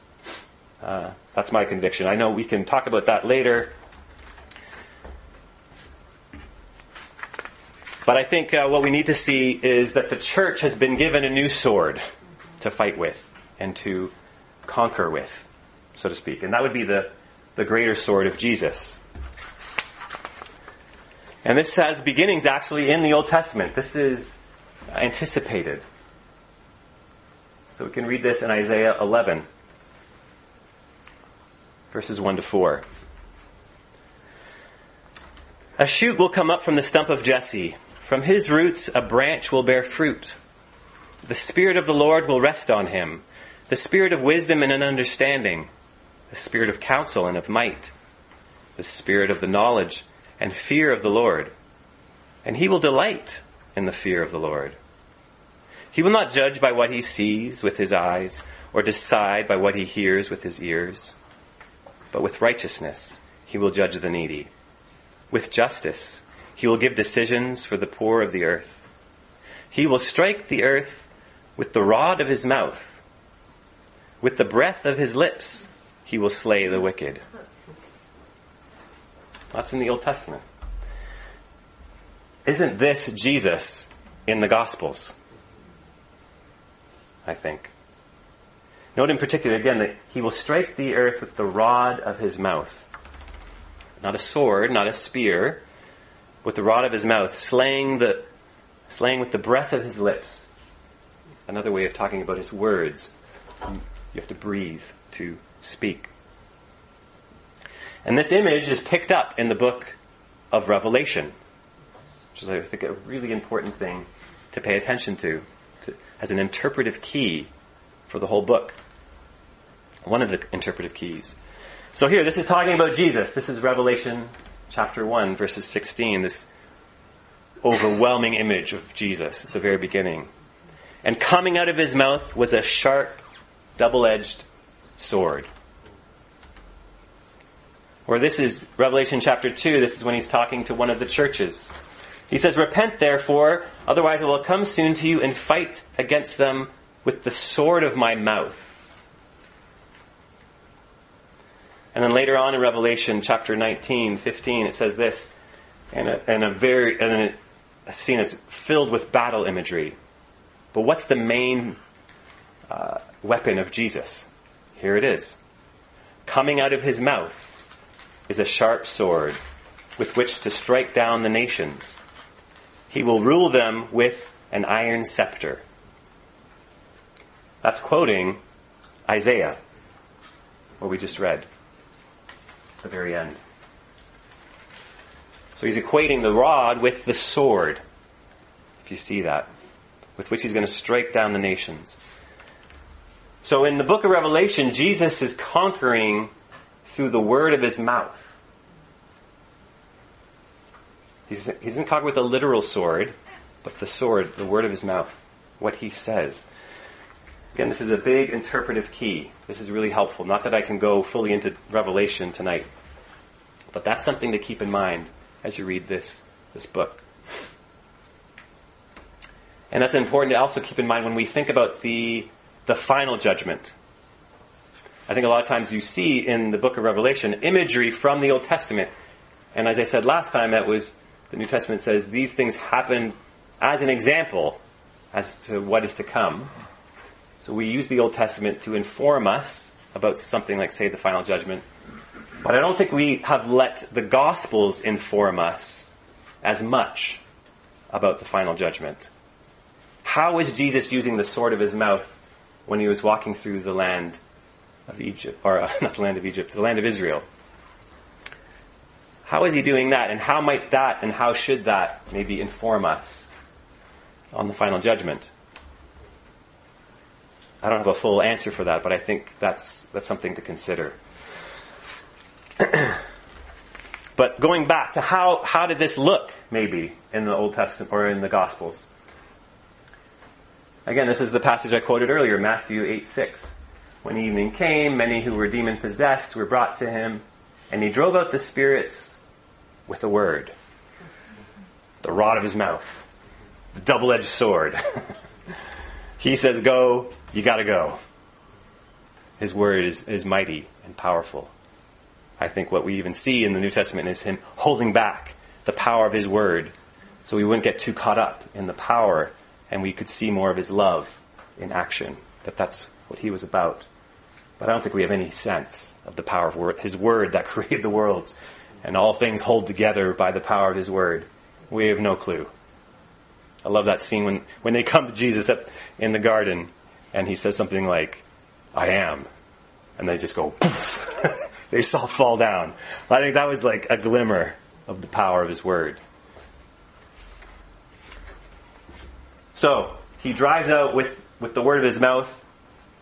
[SPEAKER 2] Uh, that's my conviction. I know we can talk about that later. But I think uh, what we need to see is that the church has been given a new sword to fight with and to conquer with, so to speak. And that would be the, the greater sword of Jesus. And this has beginnings actually in the Old Testament. This is anticipated. So we can read this in Isaiah 11, verses 1 to 4. A shoot will come up from the stump of Jesse. From his roots a branch will bear fruit. The Spirit of the Lord will rest on him. The Spirit of wisdom and an understanding. The Spirit of counsel and of might. The Spirit of the knowledge and fear of the Lord. And he will delight in the fear of the Lord. He will not judge by what he sees with his eyes or decide by what he hears with his ears, but with righteousness he will judge the needy. With justice he will give decisions for the poor of the earth. He will strike the earth with the rod of his mouth. With the breath of his lips he will slay the wicked. That's in the Old Testament. Isn't this Jesus in the Gospels? I think. Note in particular, again, that he will strike the earth with the rod of his mouth. Not a sword, not a spear, with the rod of his mouth, slaying the, slaying with the breath of his lips. Another way of talking about his words. You have to breathe to speak. And this image is picked up in the book of Revelation, which is, I think, a really important thing to pay attention to as an interpretive key for the whole book. One of the interpretive keys. So here, this is talking about Jesus. This is Revelation chapter 1, verses 16, this overwhelming image of Jesus at the very beginning. And coming out of his mouth was a sharp, double-edged sword. Or this is Revelation chapter 2, this is when he's talking to one of the churches. He says, Repent therefore, otherwise I will come soon to you and fight against them with the sword of my mouth. And then later on in Revelation chapter 19, 15, it says this, and a, and a very, and a scene that's filled with battle imagery. But what's the main uh, weapon of Jesus. Here it is. Coming out of his mouth is a sharp sword with which to strike down the nations. He will rule them with an iron scepter. That's quoting Isaiah, what we just read, the very end. So he's equating the rod with the sword, if you see that, with which he's going to strike down the nations. So in the book of Revelation, Jesus is conquering through the word of his mouth. He's, he doesn't conquer with a literal sword, but the sword, the word of his mouth, what he says. Again, this is a big interpretive key. This is really helpful. Not that I can go fully into Revelation tonight, but that's something to keep in mind as you read this, this book. And that's important to also keep in mind when we think about the, the final judgment. I think a lot of times you see in the book of Revelation imagery from the Old Testament. And as I said last time, that was, the New Testament says these things happen as an example as to what is to come. So we use the Old Testament to inform us about something like, say, the final judgment. But I don't think we have let the Gospels inform us as much about the final judgment. How is Jesus using the sword of his mouth when he was walking through the land of Egypt, or uh, [LAUGHS] not the land of Egypt, the land of Israel? How is he doing that, and how might that, and how should that maybe inform us on the final judgment? I don't have a full answer for that, but I think that's that's something to consider. [CLEARS THROAT] but going back to how, how did this look, maybe, in the Old Testament or in the Gospels? Again, this is the passage I quoted earlier, Matthew 8 6. When evening came, many who were demon possessed were brought to him, and he drove out the spirits with a word. The rod of his mouth. The double edged sword. [LAUGHS] he says go, you gotta go. His word is, is mighty and powerful. I think what we even see in the New Testament is him holding back the power of his word so we wouldn't get too caught up in the power and we could see more of his love in action. That that's what he was about. But I don't think we have any sense of the power of his word that [LAUGHS] created the worlds and all things hold together by the power of his word. We have no clue. I love that scene when, when they come to Jesus in the garden and he says something like, I am. And they just go, [LAUGHS] they all fall down. I think that was like a glimmer of the power of his word. So, he drives out with, with the word of his mouth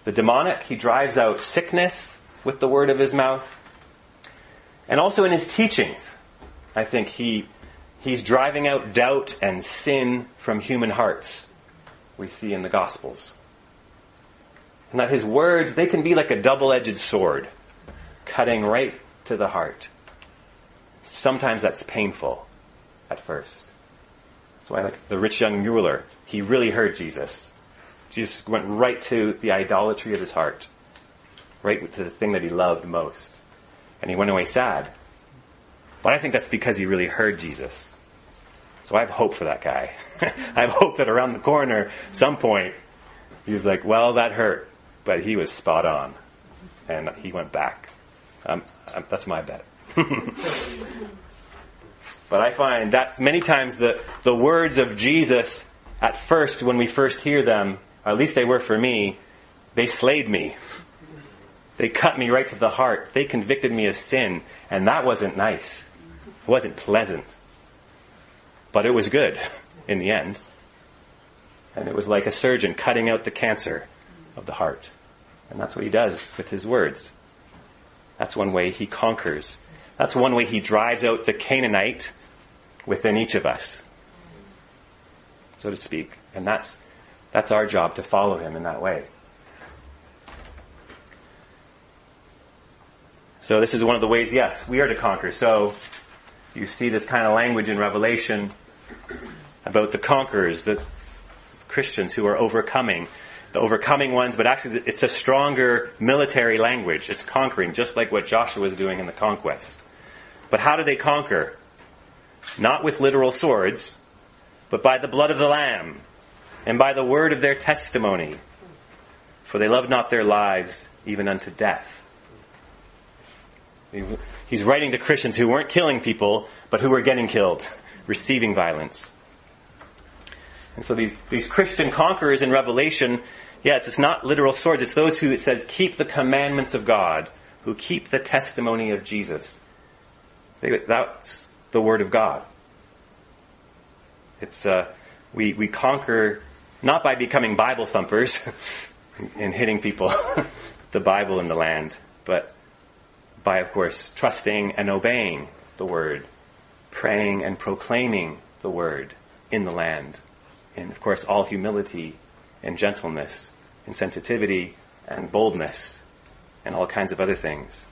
[SPEAKER 2] the demonic. He drives out sickness with the word of his mouth. And also in his teachings, I think he, he's driving out doubt and sin from human hearts. We see in the Gospels. And that his words, they can be like a double-edged sword cutting right to the heart. Sometimes that's painful at first. That's why like the rich young ruler, he really heard Jesus. Jesus went right to the idolatry of his heart. Right to the thing that he loved most. And he went away sad. But I think that's because he really heard Jesus. So I have hope for that guy. [LAUGHS] I have hope that around the corner, some point, he was like, well, that hurt. But he was spot on. And he went back. Um, um, that's my bet. [LAUGHS] but I find that many times the, the words of Jesus at first, when we first hear them, at least they were for me, they slayed me. They cut me right to the heart. They convicted me of sin, and that wasn't nice. It wasn't pleasant. But it was good in the end. And it was like a surgeon cutting out the cancer of the heart. And that's what he does with his words. That's one way he conquers. That's one way he drives out the Canaanite within each of us, so to speak. And that's, that's our job to follow him in that way. So this is one of the ways, yes, we are to conquer. So you see this kind of language in Revelation about the conquerors, the Christians who are overcoming the overcoming ones, but actually it's a stronger military language. It's conquering, just like what Joshua was doing in the conquest. But how do they conquer? Not with literal swords, but by the blood of the Lamb and by the word of their testimony. for they loved not their lives even unto death. He's writing to Christians who weren't killing people, but who were getting killed, receiving violence. And so these, these Christian conquerors in Revelation, yes, it's not literal swords, it's those who, it says, keep the commandments of God, who keep the testimony of Jesus. That's the Word of God. It's, uh, we, we conquer not by becoming Bible thumpers [LAUGHS] and hitting people [LAUGHS] the Bible in the land, but by, of course, trusting and obeying the Word, praying and proclaiming the Word in the land. And, of course, all humility and gentleness and sensitivity and boldness and all kinds of other things.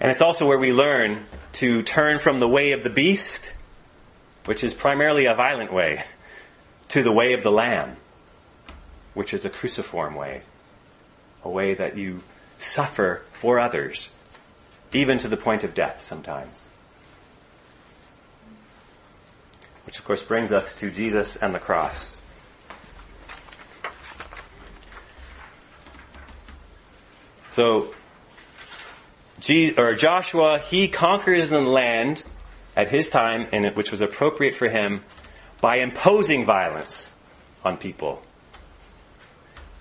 [SPEAKER 2] And it's also where we learn to turn from the way of the beast, which is primarily a violent way, to the way of the Lamb, which is a cruciform way, a way that you suffer for others, even to the point of death sometimes. Which of course brings us to Jesus and the cross. So, or Joshua, he conquers the land at his time, and which was appropriate for him, by imposing violence on people.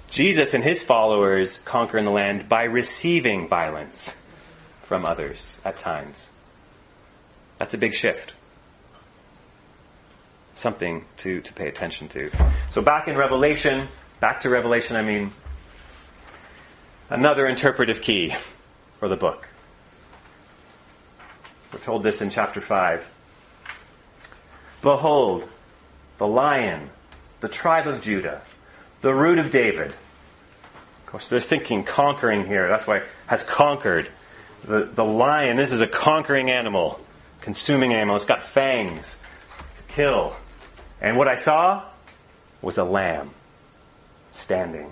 [SPEAKER 2] Jesus and his followers conquer in the land by receiving violence from others at times. That's a big shift. Something to, to pay attention to. So back in Revelation, back to Revelation, I mean, another interpretive key for the book. Told this in chapter 5. Behold, the lion, the tribe of Judah, the root of David. Of course, they're thinking conquering here. That's why has conquered. The, the lion, this is a conquering animal, consuming animal. It's got fangs to kill. And what I saw was a lamb standing.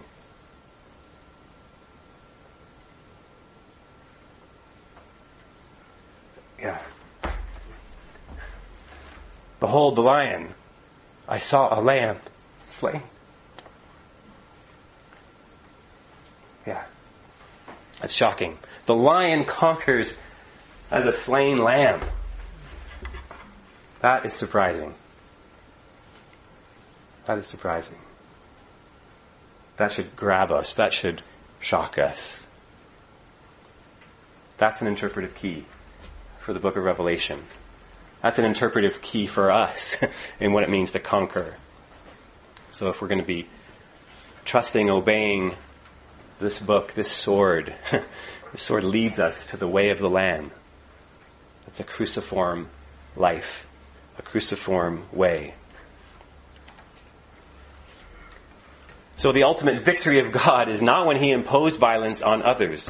[SPEAKER 2] Yeah. Behold the lion, I saw a lamb slain. Yeah. That's shocking. The lion conquers as a slain lamb. That is surprising. That is surprising. That should grab us. That should shock us. That's an interpretive key for the book of Revelation. That's an interpretive key for us [LAUGHS] in what it means to conquer. So if we're going to be trusting, obeying this book, this sword, [LAUGHS] this sword leads us to the way of the Lamb. It's a cruciform life, a cruciform way. So the ultimate victory of God is not when he imposed violence on others,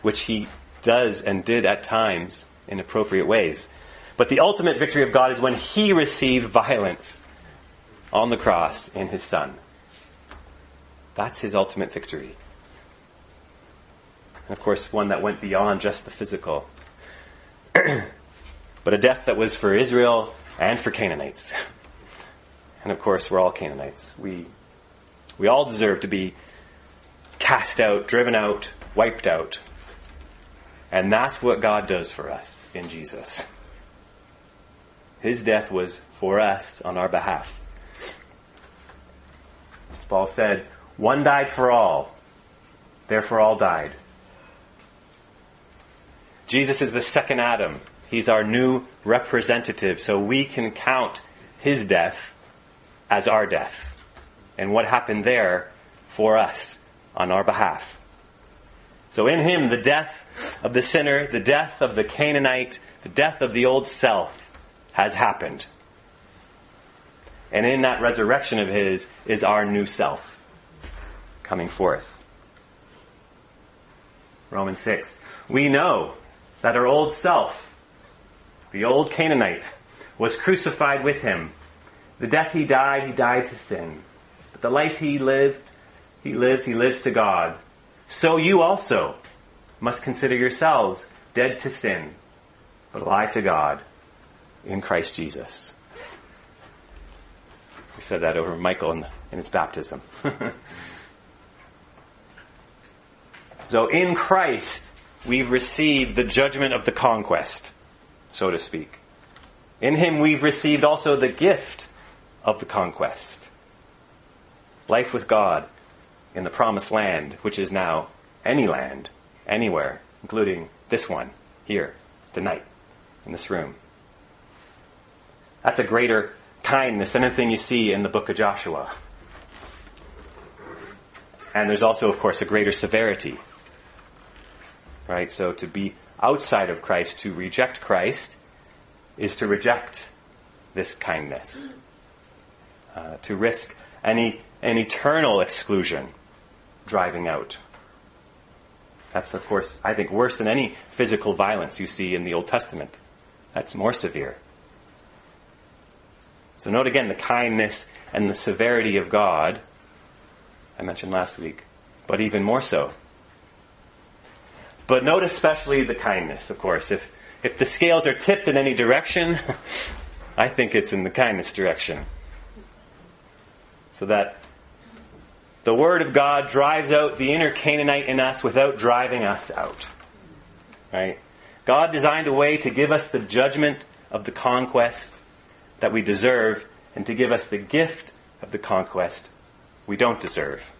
[SPEAKER 2] which he does and did at times in appropriate ways. But the ultimate victory of God is when He received violence on the cross in His Son. That's His ultimate victory. And of course, one that went beyond just the physical. [CLEARS THROAT] but a death that was for Israel and for Canaanites. And of course, we're all Canaanites. We, we all deserve to be cast out, driven out, wiped out. And that's what God does for us in Jesus. His death was for us on our behalf. Paul said, one died for all, therefore all died. Jesus is the second Adam. He's our new representative, so we can count his death as our death. And what happened there for us on our behalf. So in him, the death of the sinner, the death of the Canaanite, the death of the old self, has happened. And in that resurrection of his is our new self coming forth. Romans 6. We know that our old self, the old Canaanite, was crucified with him. The death he died, he died to sin. But the life he lived, he lives, he lives to God. So you also must consider yourselves dead to sin, but alive to God in Christ Jesus. We said that over Michael in, in his baptism. [LAUGHS] So in Christ, we've received the judgment of the conquest, so to speak. In Him, we've received also the gift of the conquest. Life with God in the promised land, which is now any land, anywhere, including this one, here, tonight, in this room. That's a greater kindness than anything you see in the book of Joshua. And there's also, of course, a greater severity. Right? So to be outside of Christ, to reject Christ, is to reject this kindness. Uh, to risk any an eternal exclusion driving out. That's, of course, I think worse than any physical violence you see in the Old Testament. That's more severe. So note again the kindness and the severity of God I mentioned last week, but even more so. But note especially the kindness, of course. If, if the scales are tipped in any direction, [LAUGHS] I think it's in the kindness direction. So that the Word of God drives out the inner Canaanite in us without driving us out. Right? God designed a way to give us the judgment of the conquest that we deserve and to give us the gift of the conquest we don't deserve.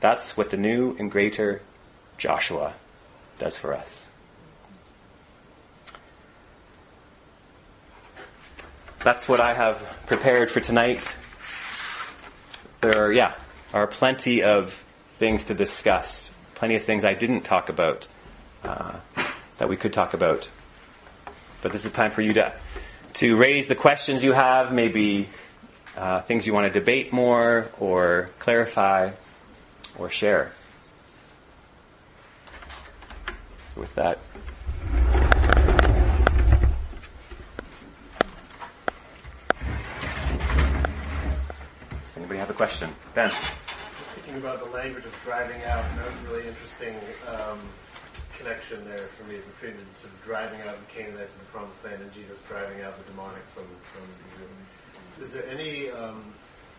[SPEAKER 2] That's what the new and greater Joshua does for us. That's what I have prepared for tonight. There are, yeah, are plenty of things to discuss. Plenty of things I didn't talk about uh, that we could talk about. But this is a time for you to to raise the questions you have, maybe uh, things you want to debate more or clarify or share. So with that. Does anybody have a question? Ben
[SPEAKER 4] about the language of driving out, and that was a really interesting um, connection there for me between sort of driving out the Canaanites in the Promised Land and Jesus driving out the demonic from from. Is there any um,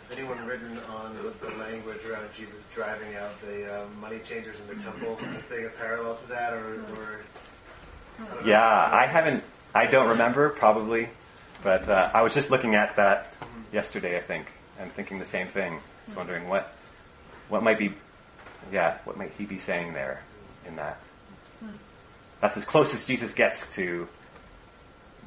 [SPEAKER 4] has anyone written on the, language around Jesus driving out the uh, money changers in the temple as being a parallel to that, or? or
[SPEAKER 2] I yeah, I haven't. I don't remember probably, but uh, I was just looking at that yesterday, I think, and thinking the same thing. I was wondering what what might be, yeah, what might he be saying there in that? That's as close as Jesus gets to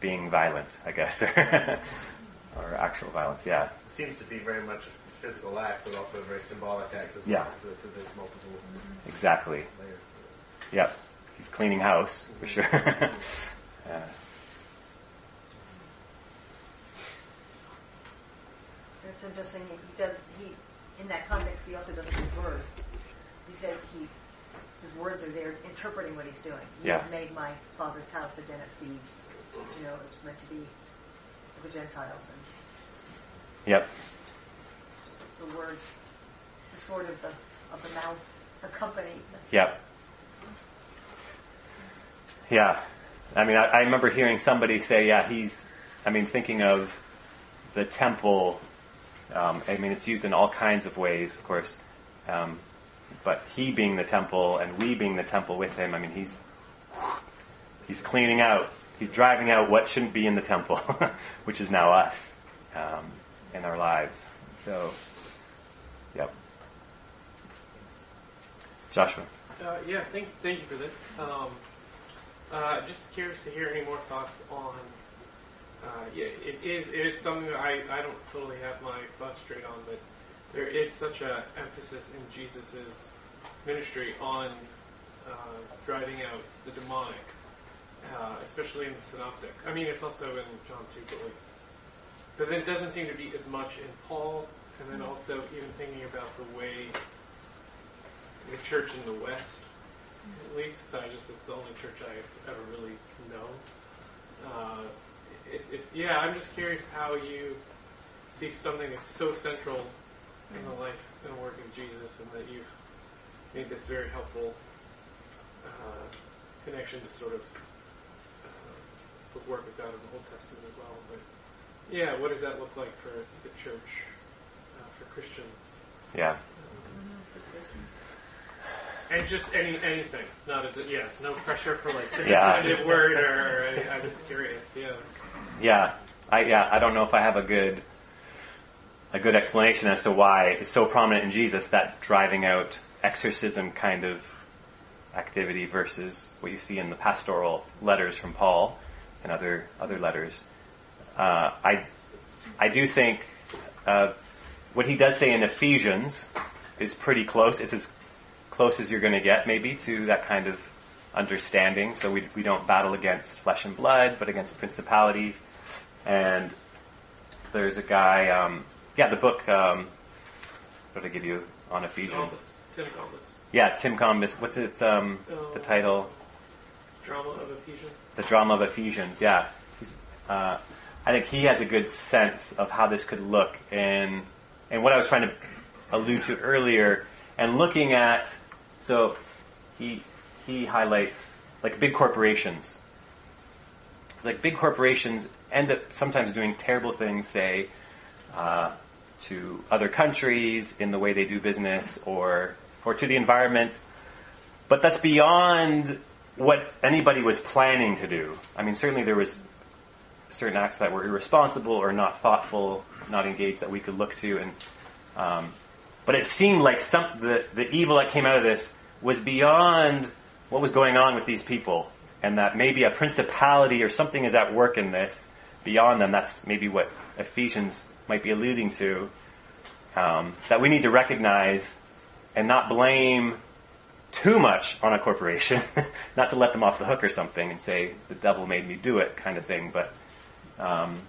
[SPEAKER 2] being violent, I guess, [LAUGHS] or actual violence. Yeah. It
[SPEAKER 4] seems to be very much a physical act, but also a very symbolic act as
[SPEAKER 2] well. Yeah.
[SPEAKER 4] So, so there's multiple.
[SPEAKER 2] Exactly. Layers. Yep. He's cleaning house for sure. [LAUGHS] yeah.
[SPEAKER 5] It's interesting. He does. He in that context, he also doesn't use words. He said he his words are there interpreting what he's doing. You
[SPEAKER 2] yeah.
[SPEAKER 5] have made my father's house a den of thieves. You know, it's meant to be for the Gentiles and
[SPEAKER 2] Yep.
[SPEAKER 5] The words, the sword of the of the mouth accompany.
[SPEAKER 2] Yep. Yeah. I mean, I, I remember hearing somebody say, yeah, he's, I mean, thinking of the temple um, I mean, it's used in all kinds of ways, of course. Um, but he being the temple and we being the temple with him, I mean, he's he's cleaning out, he's driving out what shouldn't be in the temple, [LAUGHS] which is now us um, in our lives. So, yep. Joshua.
[SPEAKER 3] Uh, yeah, thank thank you for this. Um, uh, just curious to hear any more thoughts on uh, yeah, it is. It is something that I, I don't totally have my thoughts straight on, but there is such a emphasis in Jesus's ministry on uh, driving out the demonic, uh, especially in the Synoptic. I mean, it's also in John too, but like, but then it doesn't seem to be as much in Paul, and then also even thinking about the way the church in the West, at least, I just it's the only church I've ever really know. Uh, it, it, yeah, I'm just curious how you see something that's so central in the life and work of Jesus, and that you've made this very helpful uh, connection to sort of uh, the work of God in the Old Testament as well. But yeah, what does that look like for the church, uh, for Christians?
[SPEAKER 2] Yeah.
[SPEAKER 3] And just any anything, not a yeah, no pressure for like a [LAUGHS]
[SPEAKER 2] Yeah.
[SPEAKER 3] definitive word or I, I was curious. Yeah.
[SPEAKER 2] Yeah, I yeah, I don't know if I have a good a good explanation as to why it's so prominent in Jesus that driving out exorcism kind of activity versus what you see in the pastoral letters from Paul and other other letters. Uh, I I do think uh, what he does say in Ephesians is pretty close. It's as close as you're going to get, maybe, to that kind of understanding. So we we don't battle against flesh and blood, but against principalities. And there's a guy, um, yeah, the book. Um, what did I give you on Ephesians?
[SPEAKER 3] Tim Gombis.
[SPEAKER 2] Yeah, Tim Gombis. What's its um, the title?
[SPEAKER 3] Drama of Ephesians.
[SPEAKER 2] The drama of Ephesians. Yeah, He's, uh, I think he has a good sense of how this could look, and and what I was trying to allude to earlier, and looking at. So he he highlights like big corporations. It's like big corporations end up sometimes doing terrible things, say, uh, to other countries in the way they do business, or or to the environment. But that's beyond what anybody was planning to do. I mean, certainly there was certain acts that were irresponsible or not thoughtful, not engaged that we could look to, and um, but it seemed like some the the evil that came out of this was beyond what was going on with these people, and that maybe a principality or something is at work in this beyond them. That's maybe what Ephesians might be alluding to. Um, that we need to recognize and not blame too much on a corporation, [LAUGHS] not to let them off the hook or something and say the devil made me do it kind of thing, but um,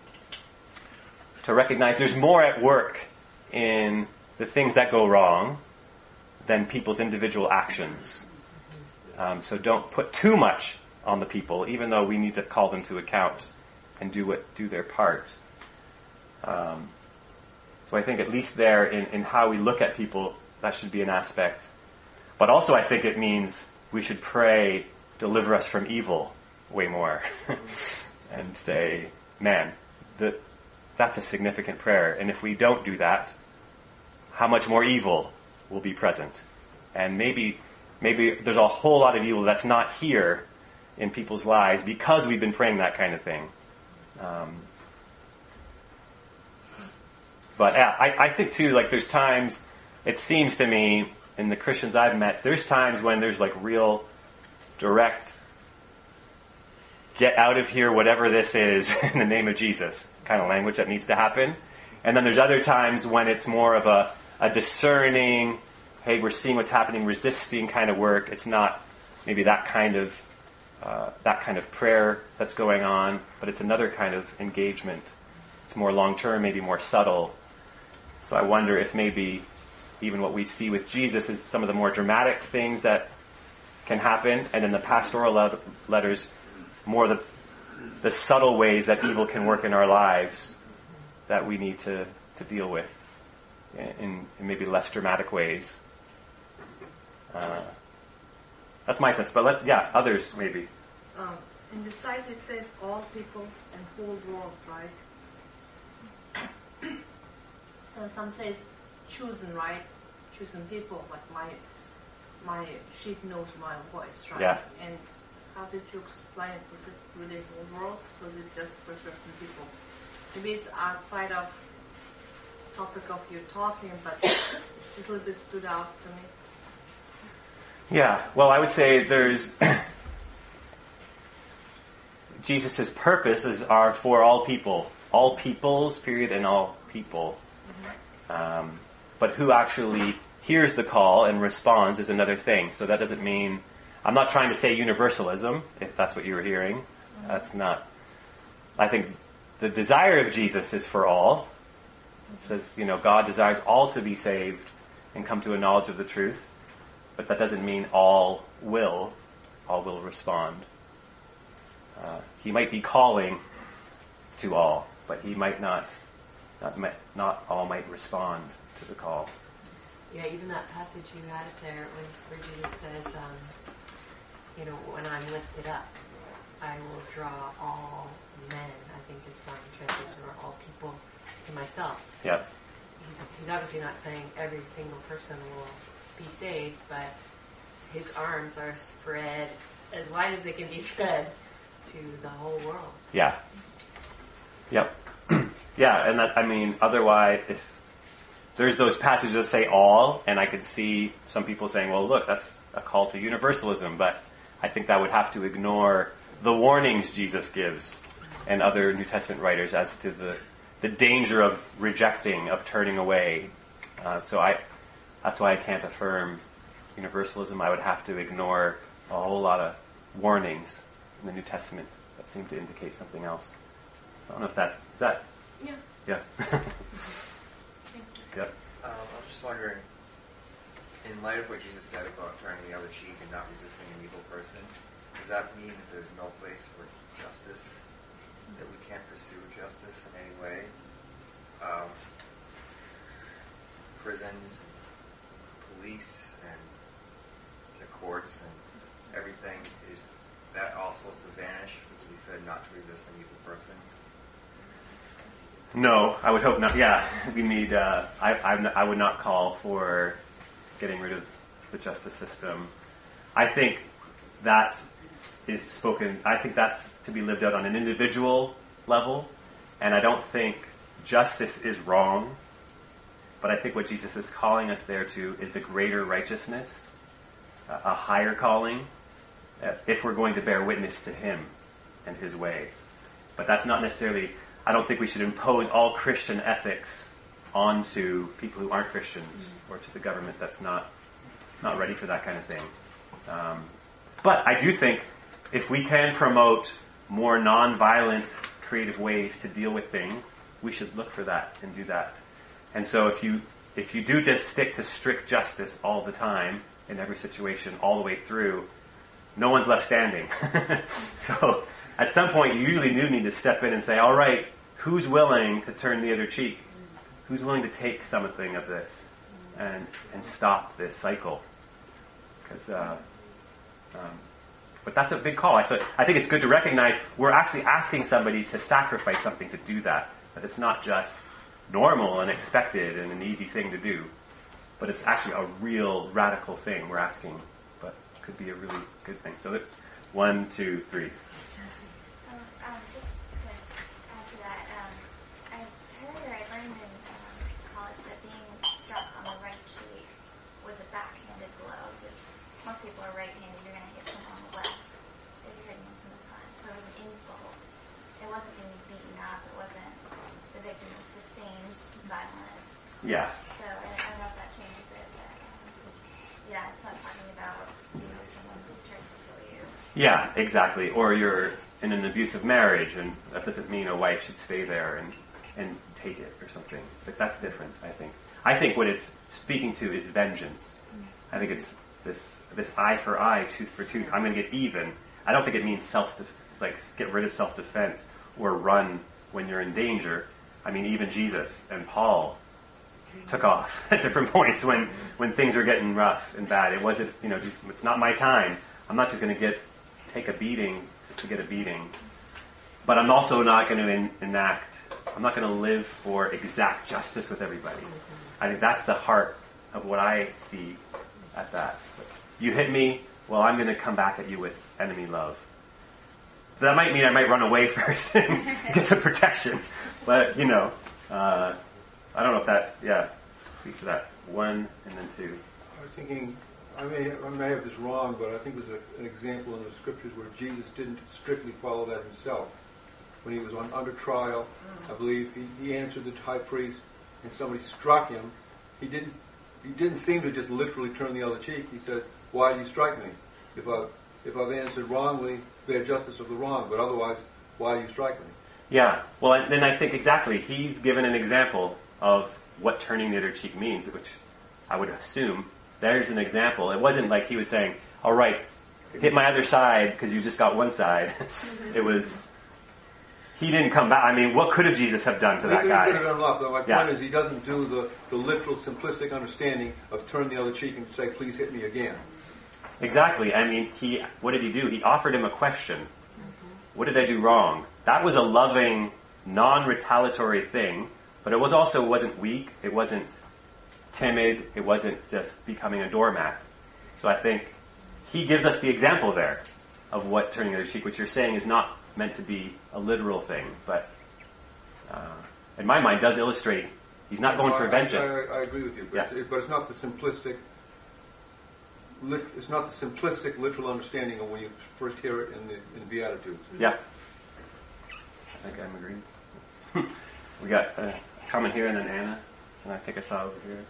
[SPEAKER 2] to recognize there's more at work in the things that go wrong than people's individual actions. Um, so don't put too much on the people, even though we need to call them to account and do what do their part. Um, so I think at least there in, in how we look at people, that should be an aspect. But also I think it means we should pray, deliver us from evil way more. [LAUGHS] and say, man, that's a significant prayer. And if we don't do that, how much more evil will be present? And maybe, maybe there's a whole lot of evil that's not here in people's lives because we've been praying that kind of thing. Um, but I, I think too, like there's times, it seems to me, in the Christians I've met, there's times when there's like real direct, get out of here, whatever this is, [LAUGHS] in the name of Jesus kind of language that needs to happen. And then there's other times when it's more of a, a discerning, hey, we're seeing what's happening, resisting kind of work. It's not maybe that kind of uh, that kind of prayer that's going on, but it's another kind of engagement. It's more long term, maybe more subtle. So I wonder if maybe even what we see with Jesus is some of the more dramatic things that can happen, and in the pastoral le- letters, more the the subtle ways that evil can work in our lives that we need to, to deal with in, in maybe less dramatic ways. Uh, that's my sense, but let, yeah, others maybe.
[SPEAKER 6] Um, in the site it says all people and whole world, right? [COUGHS] so some says chosen, right? Chosen people, like my my sheep knows my voice, right?
[SPEAKER 2] Yeah.
[SPEAKER 6] And how did you explain it? Was it really whole world, or is it just for certain people? Maybe it's outside of topic of your talking, but it's just a little bit stood out to me.
[SPEAKER 2] Yeah, well, I would say there's [COUGHS] Jesus' purposes are for all people, all peoples, period, and all people. Um, but who actually hears the call and responds is another thing. So that doesn't mean I'm not trying to say universalism, if that's what you were hearing. That's not. I think the desire of Jesus is for all. It says, you know, God desires all to be saved and come to a knowledge of the truth. But that doesn't mean all will, all will respond. Uh, he might be calling to all, but he might not, not, not all might respond to the call.
[SPEAKER 7] Yeah, even that passage you had it there when, where Jesus says, um, you know, when I'm lifted up, I will draw all men, I think is some translation, or all people to myself.
[SPEAKER 2] Yeah.
[SPEAKER 7] He's, he's obviously not saying every single person will be saved, but his arms are spread as wide as they can be [LAUGHS] spread to the whole world.
[SPEAKER 2] Yeah. Yep. [CLEARS THROAT] yeah, and that, I mean, otherwise, if there's those passages that say all, and I could see some people saying, well, look, that's a call to universalism, but I think that would have to ignore the warnings Jesus gives and other New Testament writers as to the, the danger of rejecting, of turning away. Uh, so I, that's why I can't affirm universalism. I would have to ignore a whole lot of warnings in the New Testament that seem to indicate something else. I don't know if that's, is that?
[SPEAKER 6] Yeah.
[SPEAKER 2] Yeah. [LAUGHS] yep.
[SPEAKER 8] Um, I was just wondering, in light of what Jesus said about turning the other cheek and not resisting an evil person, does that mean that there's no place for justice? That we can't pursue justice in any way? Um, prisons, police, and the courts, and everything, is that all supposed to vanish because he said not to resist an evil person?
[SPEAKER 2] No, I would hope not. Yeah, we need. Uh, I, I'm, I would not call for getting rid of the justice system. I think that is spoken. I think that's to be lived out on an individual level, and I don't think justice is wrong. But I think what Jesus is calling us there to is a greater righteousness, a, higher calling, uh, if we're going to bear witness to Him and His way. But that's not necessarily I don't think we should impose all Christian ethics onto people who aren't Christians or to the government that's not not ready for that kind of thing. Um, but I do think if we can promote more non-violent, creative ways to deal with things, we should look for that and do that. And so if you if you do just stick to strict justice all the time in every situation, all the way through, no one's left standing. [LAUGHS] so at some point, you usually do need to step in and say, all right, who's willing to turn the other cheek? Who's willing to take something of this and, and stop this cycle? Because, uh, um, but that's a big call. I, so I think it's good to recognize we're actually asking somebody to sacrifice something to do that. That it's not just normal and expected and an easy thing to do, but it's actually a real radical thing we're asking, but could be a really good thing. So one, two, three.
[SPEAKER 9] Um, um, just to add to that, um, I heard or I learned in um, college that being struck on the right cheek was a backhanded blow. Because most people are right-handed, you're going to hit someone on the left if you're hitting them from the front. So it was an insult. It wasn't getting beaten up. It wasn't the victim of sustained violence.
[SPEAKER 2] Yeah.
[SPEAKER 9] So I, I don't know if that changes it, but um, yeah, it's not talking about you know someone who tries to kill you.
[SPEAKER 2] Yeah, exactly. Or you're in an abusive marriage, and that doesn't mean a wife should stay there and and take it or something. But that's different, I think. I think what it's speaking to is vengeance. I think it's this this eye for eye, tooth for tooth. I'm going to get even. I don't think it means self like get rid of self defense or run when you're in danger. I mean, even Jesus and Paul took off [LAUGHS] at different points when when things were getting rough and bad. It wasn't, you know, just, it's not my time. I'm not just going to get take a beating just to get a beating. But I'm also not going to en- enact. I'm not going to live for exact justice with everybody. I think that's the heart of what I see at that. You hit me, well, I'm going to come back at you with enemy love. So that might mean I might run away [LAUGHS] first and get some protection. But, you know, uh, I don't know if that, yeah, speaks to that. One and then two.
[SPEAKER 10] I was thinking, I may, I may have this wrong, but I think there's a, an example in the scriptures where Jesus didn't strictly follow that himself. When he was on under trial, I believe he, he answered the high priest, and somebody struck him. He didn't. He didn't seem to just literally turn the other cheek. He said, "Why do you strike me? If I if I've answered wrongly, bear justice of the wrong. But otherwise, why do you strike me?"
[SPEAKER 2] Yeah. Well, and then I think exactly he's given an example of what turning the other cheek means, which I would assume there's an example. It wasn't like he was saying, "All right, hit my other side because you just got one side." Mm-hmm. [LAUGHS] it was he didn't come back. I mean, what could have Jesus have done to that
[SPEAKER 10] he,
[SPEAKER 2] guy?
[SPEAKER 10] He could have done a lot, but my
[SPEAKER 2] Yeah.
[SPEAKER 10] point is he doesn't do the, the literal, simplistic understanding of turn the other cheek and say, "Please hit me again."
[SPEAKER 2] Exactly. I mean, he what did he do? He offered him a question. Mm-hmm. What did I do wrong? That was a loving, non-retaliatory thing, but it was also wasn't weak. It wasn't timid. It wasn't just becoming a doormat. So I think he gives us the example there of what turning the other cheek, which you're saying is not meant to be a literal thing, but uh, in my mind does illustrate he's not going
[SPEAKER 10] No,
[SPEAKER 2] for
[SPEAKER 10] I-
[SPEAKER 2] vengeance.
[SPEAKER 10] I, I agree with you, but,
[SPEAKER 2] Yeah.
[SPEAKER 10] it, but it's not the simplistic. Lit, it's not the simplistic literal understanding of when you first hear it in the in Beatitudes.
[SPEAKER 2] Yeah. I think I'm agreeing. [LAUGHS] we got uh, comment here and then Anna, and I think I saw over here.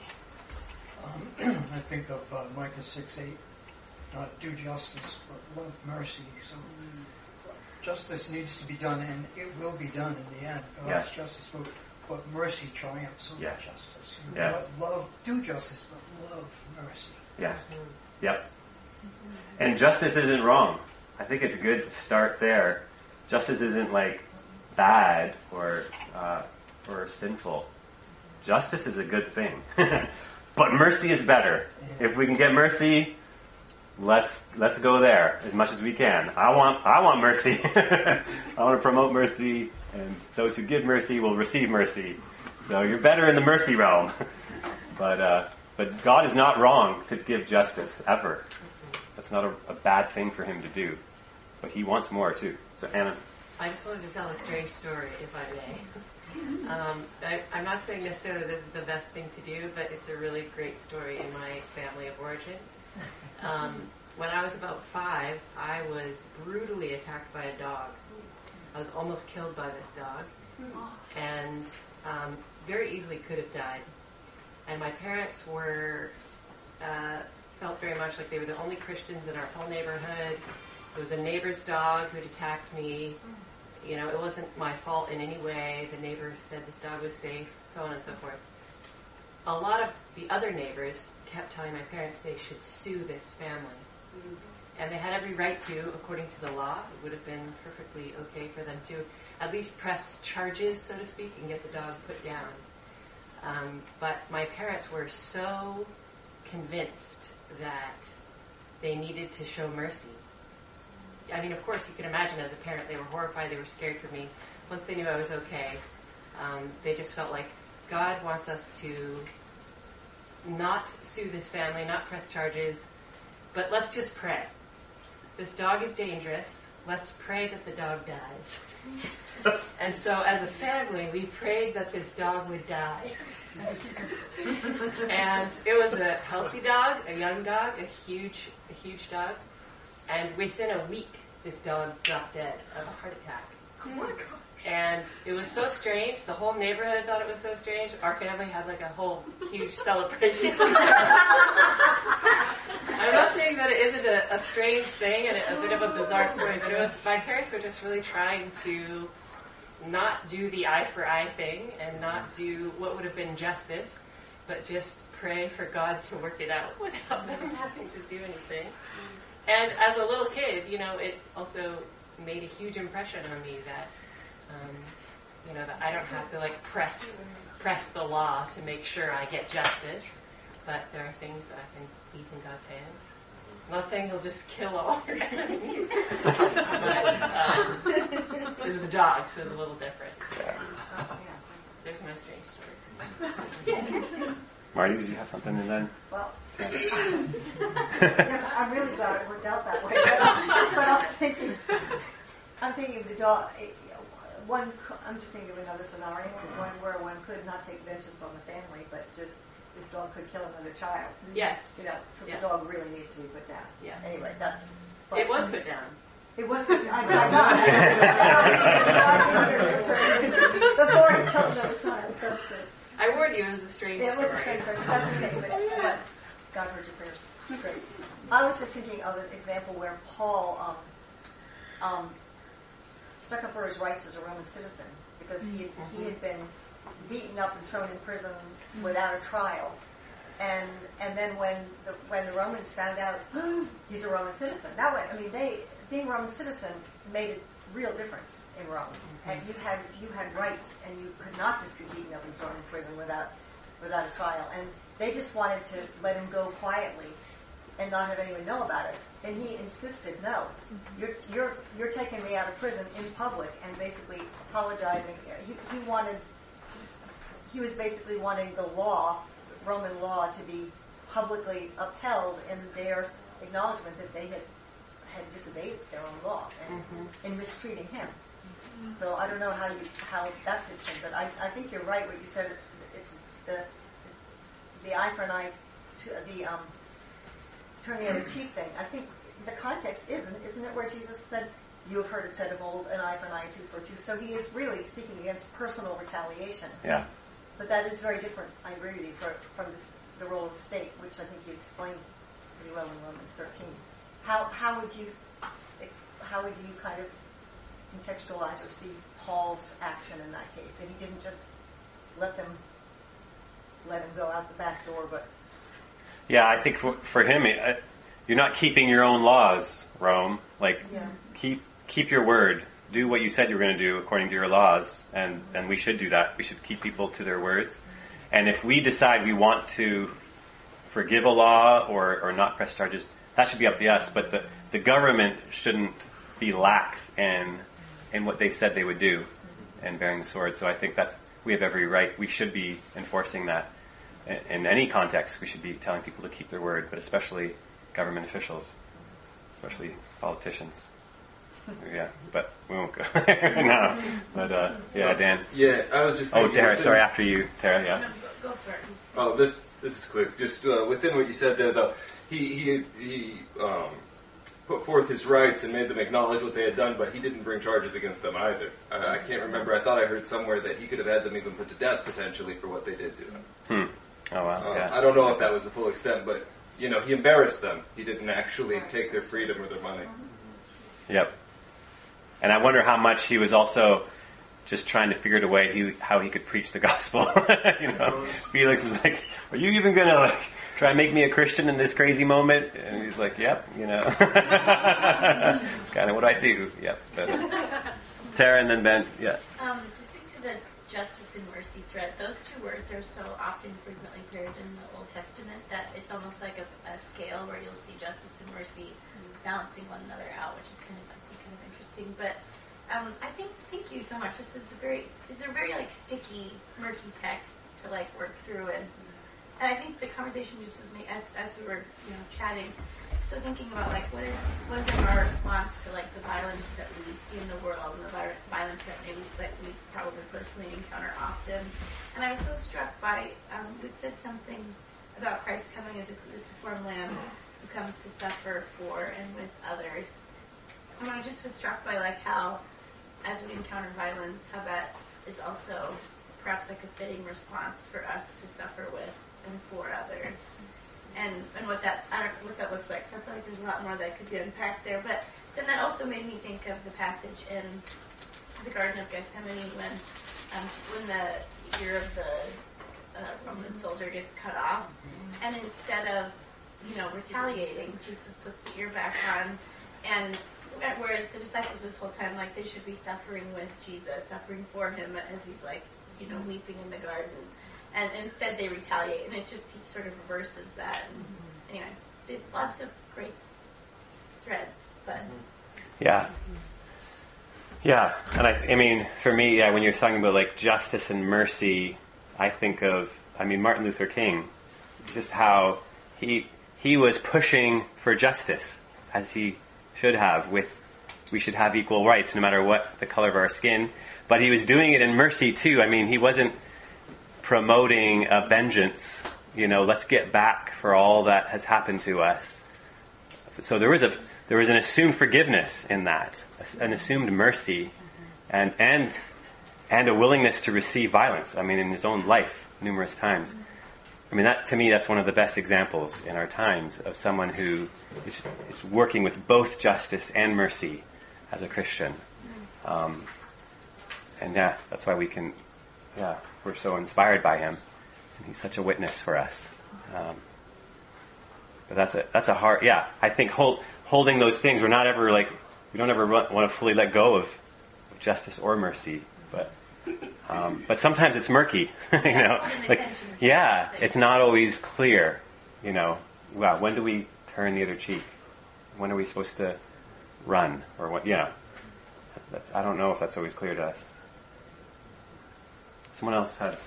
[SPEAKER 11] Um, [CLEARS THROAT] I think of uh, Micah 6 8, not do justice, but love mercy. So justice needs to be done, and it will be done in the end. God's
[SPEAKER 2] Yeah.
[SPEAKER 11] justice will, but mercy triumphs over
[SPEAKER 2] Yeah.
[SPEAKER 11] justice.
[SPEAKER 2] Yeah.
[SPEAKER 11] Lo- Love, do justice, but love mercy.
[SPEAKER 2] Yeah. Yep. And justice isn't wrong. I think it's good to start there. Justice isn't like bad or uh, or sinful. Justice is a good thing, [LAUGHS] but mercy is better. If we can get mercy, let's let's go there as much as we can. I want I want mercy. [LAUGHS] I want to promote mercy, and those who give mercy will receive mercy. So you're better in the mercy realm. [LAUGHS] but uh, but God is not wrong to give justice ever. That's not a, a bad thing for Him to do. But He wants more too. So Anna,
[SPEAKER 7] I just wanted to tell a strange story, if I may. Um, I, I'm not saying necessarily this is the best thing to do, but it's a really great story in my family of origin. Um, when I was about five, I was brutally attacked by a dog. I was almost killed by this dog, and um, very easily could have died. And my parents were uh, felt very much like they were the only Christians in our whole neighborhood. It was a neighbor's dog who'd attacked me. You know, it wasn't my fault in any way. The neighbor said this dog was safe, so on and so forth. A lot of the other neighbors kept telling my parents they should sue this family. And they had every right to, according to the law. It would have been perfectly okay for them to at least press charges, so to speak, and get the dog put down. Um, but my parents were so convinced that they needed to show mercy. I mean, of course, you can imagine as a parent, they were horrified, they were scared for me. Once they knew I was okay, um, they just felt like God wants us to not sue this family, not press charges, but let's just pray. This dog is dangerous. Let's pray that the dog dies. [LAUGHS] and so, as a family, we prayed that this dog would die. [LAUGHS] and it was a healthy dog, a young dog, a huge, a huge dog. And within a week, this dog dropped dead of a heart attack. Oh my gosh. And it was so strange. The whole neighborhood thought it was so strange. Our family had like a whole huge [LAUGHS] celebration. I'm not saying that it isn't a, a strange thing and a, a bit of a bizarre story, but it was my parents were just really trying to not do the eye for eye thing and not do what would have been justice, but just pray for God to work it out [LAUGHS] without them having to do anything. And as a little kid, you know, it also made a huge impression on me that, um, you know, that I don't have to like press press the law to make sure I get justice, but there are things that I can leave in God's hands. I'm not saying He'll just kill all your [LAUGHS] enemies, but um, it was a dog, so it's a little different. There's my strange story. [LAUGHS]
[SPEAKER 2] Marty, did you have something and then?
[SPEAKER 5] Well,
[SPEAKER 2] Jen?
[SPEAKER 5] Yes, I'm really glad it worked out that way. But, but I'm thinking, I'm thinking of the dog. eh, One, I'm just thinking of another scenario, one where one could not take vengeance on the family, but just this dog could kill another child.
[SPEAKER 7] Yes.
[SPEAKER 5] You know, so
[SPEAKER 7] Yeah.
[SPEAKER 5] the dog really needs to be put down.
[SPEAKER 7] Yeah.
[SPEAKER 5] Anyway, that's.
[SPEAKER 7] It was put down.
[SPEAKER 5] It was. I, I, Before he killed another child. That's good.
[SPEAKER 7] I warned you it was a strange
[SPEAKER 5] It was a strange story. That's okay, but, but God heard your prayers. Great. I was just thinking of an example where Paul um, um, stuck up for his rights as a Roman citizen because he had, he had been beaten up and thrown in prison without a trial. And and then when the when the Romans found out [GASPS] he's a Roman citizen, that way I mean they being a Roman citizen made a real difference in Rome. And mm-hmm. you had you had rights, and you could not just be beaten up and thrown in prison without without a trial. And they just wanted to let him go quietly and not have anyone know about it. And he insisted, no, mm-hmm. you're you're you're taking me out of prison in public and basically apologizing. He, he wanted he was basically wanting the law, Roman law, to be publicly upheld in their acknowledgement that they had had disobeyed their own law and, in mistreating him. So I don't know how you how that fits in, but I, I think you're right. What you said, it's the the eye for an eye, to the um, turn the other [CLEARS THROAT] cheek thing. I think the context isn't isn't it where Jesus said, "You have heard it said of old, an eye for an eye, a tooth for a tooth." So he is really speaking against personal retaliation.
[SPEAKER 2] Yeah.
[SPEAKER 5] But that is very different. I agree with you for, from this, the role of state, which I think you explained pretty well in Romans 13. How how would you how would you kind of contextualize or see Paul's action in that case? That he didn't just let them let him go out the back door, but
[SPEAKER 2] Yeah, I think for, for him, uh, you're not keeping your own laws, Rome. Like,
[SPEAKER 5] Yeah.
[SPEAKER 2] keep keep your word. Do what you said you were going to do according to your laws, and and we should do that. We should keep people to their words. And if we decide we want to forgive a law or or not press charges, that should be up to us. But the the government shouldn't be lax in in what they said they would do and bearing the sword. So I think that's we have every right. We should be enforcing that in, in any context. We should be telling people to keep their word, but especially government officials, especially politicians. Yeah, but we won't go [LAUGHS] there now. But uh, yeah, Dan.
[SPEAKER 12] Yeah, I was just.
[SPEAKER 2] Oh,
[SPEAKER 12] thinking
[SPEAKER 2] Tara. Sorry, after you, Tara. Yeah.
[SPEAKER 6] Go for it.
[SPEAKER 12] Oh, this this is quick. Just uh, within what you said there, though, he he he um, put forth his rights and made them acknowledge what they had done, but he didn't bring charges against them either. I, I can't remember. I thought I heard somewhere that he could have had them even put to death potentially for what they did to him.
[SPEAKER 2] Hmm. Oh wow.
[SPEAKER 12] Uh,
[SPEAKER 2] Yeah.
[SPEAKER 12] I don't know if that was the full extent, but you know, he embarrassed them. He didn't actually take their freedom or their money.
[SPEAKER 2] Yep. And I wonder how much he was also just trying to figure out a way he, how he could preach the gospel. [LAUGHS] you know, Felix is like, "Are you even gonna like try and make me a Christian in this crazy moment?" And he's like, "Yep, you know, [LAUGHS] it's kind of what I do." Yep. But, uh, Tara and then Ben. Yeah.
[SPEAKER 13] Um, to speak to the justice and mercy thread, those two words are so often frequently paired in the Old Testament that it's almost like a, a scale where you'll see justice and mercy balancing one another out, which is kind of kind of interesting. But um, I think thank you so much. This was a very it's a very like sticky, murky text to like work through and and I think the conversation just was made as as we were you know chatting. So thinking about like what is what is our response to like the violence that we see in the world and the vi- violence that maybe that we probably personally encounter often. And I was so struck by um, you said something about Christ coming as a cruciform lamb who comes to suffer for and with others. And I just was struck by like how as we encounter violence, how that is also perhaps like a fitting response for us to suffer with and for others and and what that I don't what that looks like. So I feel like there's a lot more that could be unpacked there. But then that also made me think of the passage in the Garden of Gethsemane when um, when the ear of the uh, Roman soldier gets cut off, and instead of you know retaliating, Jesus puts the ear back on, and whereas the disciples this whole time like they should be suffering with Jesus, suffering for him as he's like you know weeping in the garden and instead they retaliate, and it just sort of reverses that. And mm-hmm. anyway, it's lots of great threads, but mm-hmm.
[SPEAKER 2] Yeah. Yeah, and I, I mean, for me, yeah, when you're talking about like justice and mercy, I think of, I mean, Martin Luther King, just how he he was pushing for justice as he should have. With we should have equal rights no matter what the color of our skin, but he was doing it in mercy too. I mean, he wasn't promoting a vengeance. You know, let's get back for all that has happened to us. So there was a there was an assumed forgiveness in that, an assumed mercy, and and and a willingness to receive violence. I mean, in his own life, numerous times. I mean, that to me, that's one of the best examples in our times of someone who is, is working with both justice and mercy as a Christian. Um, and yeah, that's why we can, yeah, we're so inspired by him, and he's such a witness for us. Um, but that's a that's a hard, yeah. I think hold, holding those things, we're not ever like we don't ever want to fully let go of, of justice or mercy, but um, but sometimes it's murky, [LAUGHS] you know. Like yeah, it's not always clear, you know. Wow, when do we turn the other cheek? When are we supposed to run or what? You know, I don't know if that's always clear to us. Someone else had.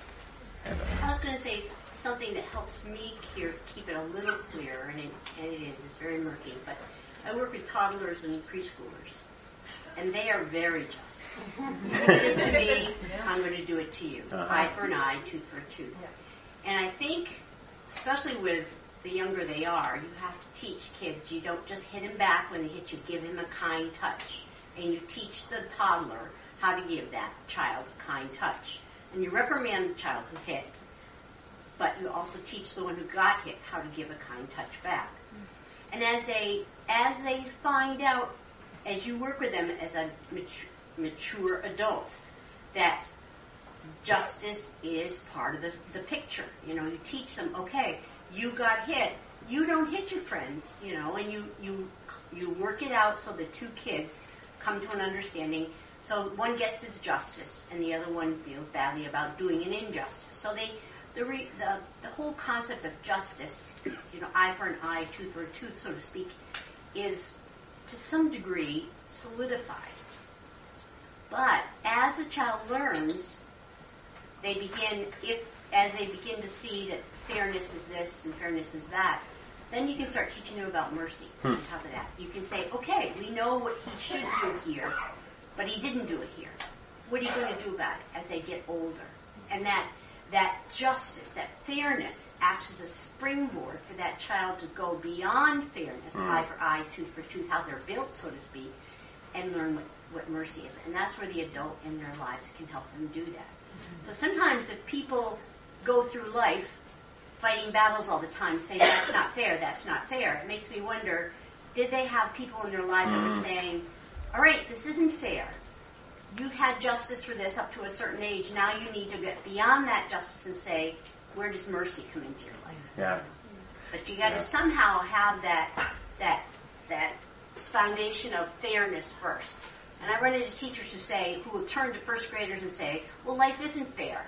[SPEAKER 14] I was going to say something that helps me here keep it a little clearer, and it, and it is, it's very murky, but I work with toddlers and preschoolers, and they are very just. [LAUGHS] You did it to me, I'm going to do it to you.
[SPEAKER 2] Uh-huh.
[SPEAKER 14] Eye for an eye, tooth for a tooth. And I think, especially with the younger they are, you have to teach kids. You don't just hit him back when they hit you. Give him a kind touch. And you teach the toddler how to give that child a kind touch. And you reprimand the child who hit, but you also teach the one who got hit how to give a kind touch back. And as they as they find out, as you work with them as a mature, mature adult, that justice is part of the, the picture. You know, you teach them, okay, you got hit. You don't hit your friends, you know, and you, you, you work it out so the two kids come to an understanding. So one gets his justice and the other one feels badly about doing an injustice. So they, the, re, the, the whole concept of justice, you know, eye for an eye, tooth for a tooth, so to speak, is to some degree solidified. But as the child learns, they begin, if as they begin to see that fairness is this and fairness is that, then you can start teaching them about mercy on
[SPEAKER 2] Hmm.
[SPEAKER 14] top of that. You can say, okay, we know what he should do here, but he didn't do it here. What are you going to do about it as they get older? And that that justice, that fairness acts as a springboard for that child to go beyond fairness,
[SPEAKER 2] Mm.
[SPEAKER 14] eye for eye, tooth for tooth, how they're built, so to speak, and learn what, what mercy is. And that's where the adult in their lives can help them do that. So sometimes if people go through life fighting battles all the time, saying that's not fair, that's not fair, it makes me wonder, did they have people in their lives that were
[SPEAKER 2] Mm.
[SPEAKER 14] saying, all right, this isn't fair. You've had justice for this up to a certain age. Now you need to get beyond that justice and say, where does mercy come into your life?
[SPEAKER 2] Yeah.
[SPEAKER 14] But you got to
[SPEAKER 2] Yeah.
[SPEAKER 14] somehow have that that that foundation of fairness first. And I run into teachers who say, who will turn to first graders and say, "Well, life isn't fair."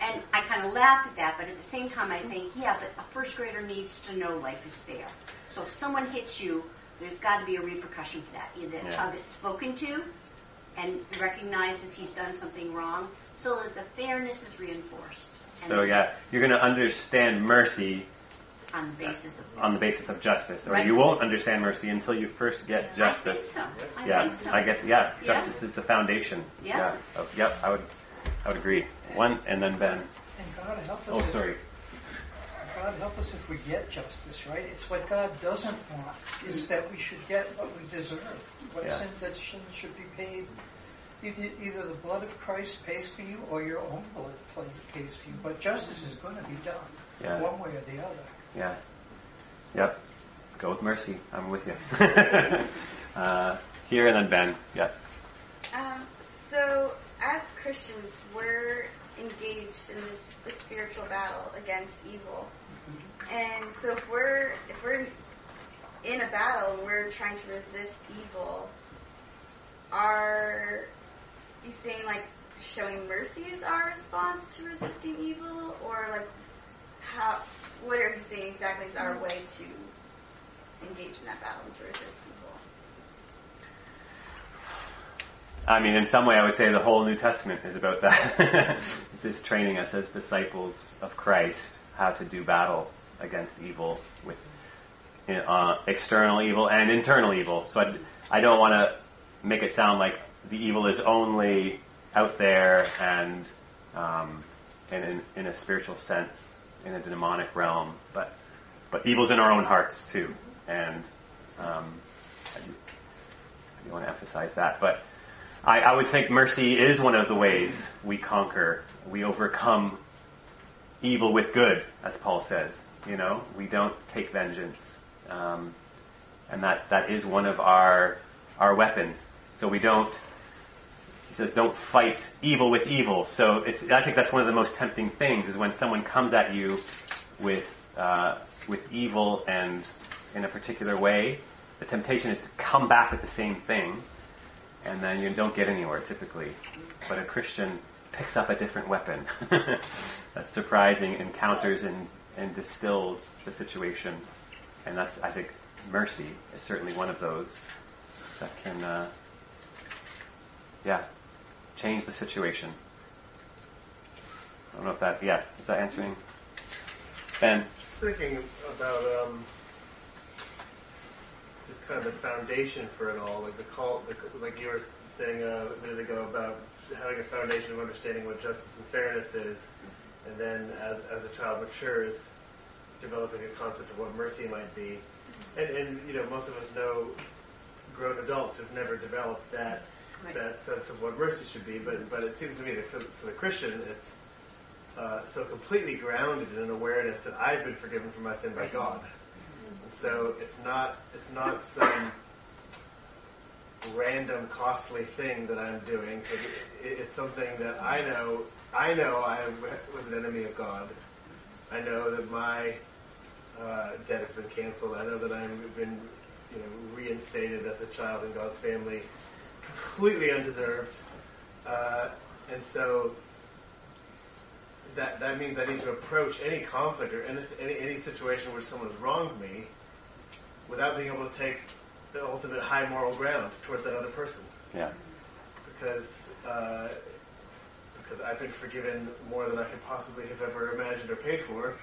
[SPEAKER 14] And I kind of laugh at that, but at the same time, I think, yeah, but a first grader needs to know life is fair. So if someone hits you, there's got to be a repercussion for that. Either that
[SPEAKER 2] Yeah.
[SPEAKER 14] child gets spoken to and recognizes he's done something wrong, so that the fairness is reinforced. And
[SPEAKER 2] So yeah, you're going to understand mercy
[SPEAKER 14] on the basis of
[SPEAKER 2] on the basis of justice, or
[SPEAKER 14] Right.
[SPEAKER 2] you won't understand mercy until you first get justice.
[SPEAKER 14] I think so. I
[SPEAKER 2] yeah,
[SPEAKER 14] think so.
[SPEAKER 2] I get. Yeah,
[SPEAKER 14] Yeah.
[SPEAKER 2] justice is the foundation.
[SPEAKER 14] Yeah.
[SPEAKER 2] of- oh, yep. I would. I would agree. One and then Ben.
[SPEAKER 11] And God help us.
[SPEAKER 2] Oh,
[SPEAKER 11] if-
[SPEAKER 2] sorry.
[SPEAKER 11] God help us if we get justice, right? It's what God doesn't want is that we should get what we deserve. What
[SPEAKER 2] Yeah.
[SPEAKER 11] sin that sin should be paid. Either, either the blood of Christ pays for you or your own blood pays for you. But justice is going to be done
[SPEAKER 2] Yeah.
[SPEAKER 11] one way or the other.
[SPEAKER 2] Yeah. Yep. Go with mercy. I'm with you. [LAUGHS] uh, here and then Ben. Yeah.
[SPEAKER 15] Um, so, as Christians, we're engaged in this, this spiritual battle against evil, and so if we're if we're in a battle and we're trying to resist evil, are you saying like showing mercy is our response to resisting evil, or like how? What are you saying exactly is our way to engage in that battle and to resist evil?
[SPEAKER 2] I mean, in some way, I would say the whole New Testament is about that. [LAUGHS] this is training us as disciples of Christ how to do battle against evil with uh, external evil and internal evil. So I, I don't want to make it sound like the evil is only out there and um, and in, in a spiritual sense, in a demonic realm, but but evil's in our own hearts too. And um, I, do, I do want to emphasize that, but. I, I would think mercy is one of the ways we conquer, we overcome evil with good, as Paul says. You know, we don't take vengeance, um, and that that is one of our our weapons. So we don't. He says, "Don't fight evil with evil." So it's. I think that's one of the most tempting things is when someone comes at you with uh, with evil and in a particular way. The temptation is to come back with the same thing and then you don't get anywhere typically. But a Christian picks up a different weapon. [LAUGHS] that's surprising, encounters and, and distills the situation. And that's, I think, mercy is certainly one of those that can, uh, yeah, change the situation. I don't know if that, yeah, is that answering? Ben?
[SPEAKER 4] Thinking about um, just kind of the foundation for it all, like the call, the, like you were saying uh, a minute ago about having a foundation of understanding what justice and fairness is, and then as, as a child matures, developing a concept of what mercy might be. And, and you know, most of us know grown adults who've never developed that
[SPEAKER 14] Right.
[SPEAKER 4] that sense of what mercy should be. But but it seems to me that for, for the Christian, it's uh, so completely grounded in an awareness that I've been forgiven for my sin by God. And so it's not it's not some random costly thing that I'm doing. It, it, it's something that I know I know I was an enemy of God. I know that my uh, debt has been canceled. I know that I've been you know reinstated as a child in God's family, completely undeserved. Uh, and so that that means I need to approach any conflict or any, any any situation where someone has wronged me without being able to take the ultimate high moral ground towards that other person.
[SPEAKER 2] Yeah.
[SPEAKER 4] Because uh, because I've been forgiven more than I could possibly have ever imagined or paid for,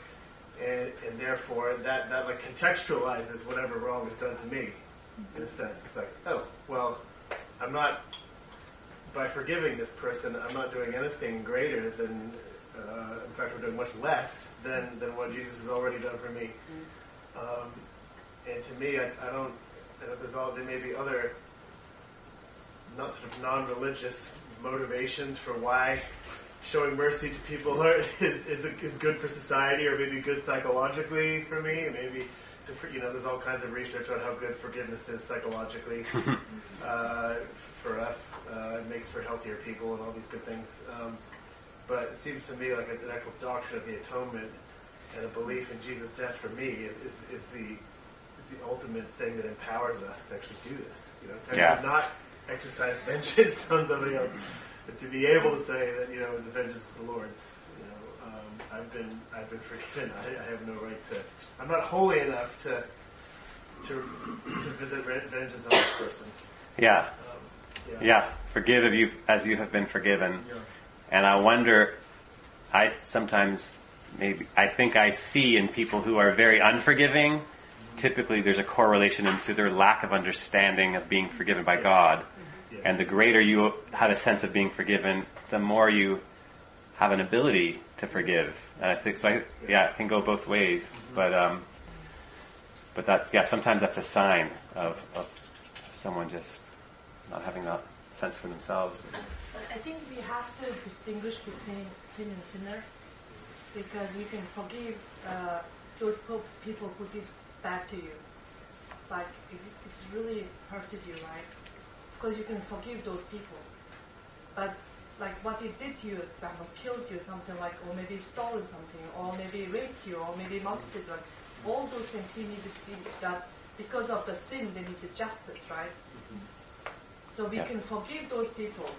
[SPEAKER 4] and, and therefore that that like contextualizes whatever wrong is done to me. In a sense, it's like, oh well, I'm not by forgiving this person, I'm not doing anything greater than, uh, in fact, we're doing much less than, than what Jesus has already done for me. Um, and to me, I, I don't, I know there's all, there may be other, not sort of non-religious motivations for why showing mercy to people are, [LAUGHS] is, is, is good for society or maybe good psychologically for me. Maybe, to, you know, there's all kinds of research on how good forgiveness is psychologically [LAUGHS] uh, for us. Uh, it makes for healthier people and all these good things. Um, but it seems to me like an actual doctrine of the atonement and a belief in Jesus' death for me is, is, is the the ultimate thing that empowers us to actually do this. You know, to
[SPEAKER 2] Yeah.
[SPEAKER 4] not exercise [LAUGHS] vengeance on somebody else, but to be able to say that you know the vengeance of the Lord's. You know, um, I've been I've been forgiven. I, I have no right to. I'm not holy enough to to to visit vengeance on this person.
[SPEAKER 2] Yeah.
[SPEAKER 4] yeah.
[SPEAKER 2] Yeah. Forgive if you as you have been forgiven.
[SPEAKER 4] Yeah.
[SPEAKER 2] And I wonder, I sometimes maybe I think I see in people who are very unforgiving. Typically, there's a correlation into their lack of understanding of being forgiven by God. And the greater you have a sense of being forgiven, the more you have an ability to forgive. And I think so. I, yeah, it can go both ways. But um, but that's yeah. Sometimes that's a sign of, of someone just not having that sense for themselves.
[SPEAKER 6] But I think we have to distinguish between sin and sinner because you can forgive uh, those people who did bad to you. Like it- it's really hurted you, right? Because you can forgive those people. But like what they did to you, example, killed you, something like, or maybe stolen something, or maybe raped you, or maybe molested you. Like, All those things we need to see that because of the sin, they need the justice, right? Mm-hmm. So we
[SPEAKER 2] Yeah.
[SPEAKER 6] can forgive those people,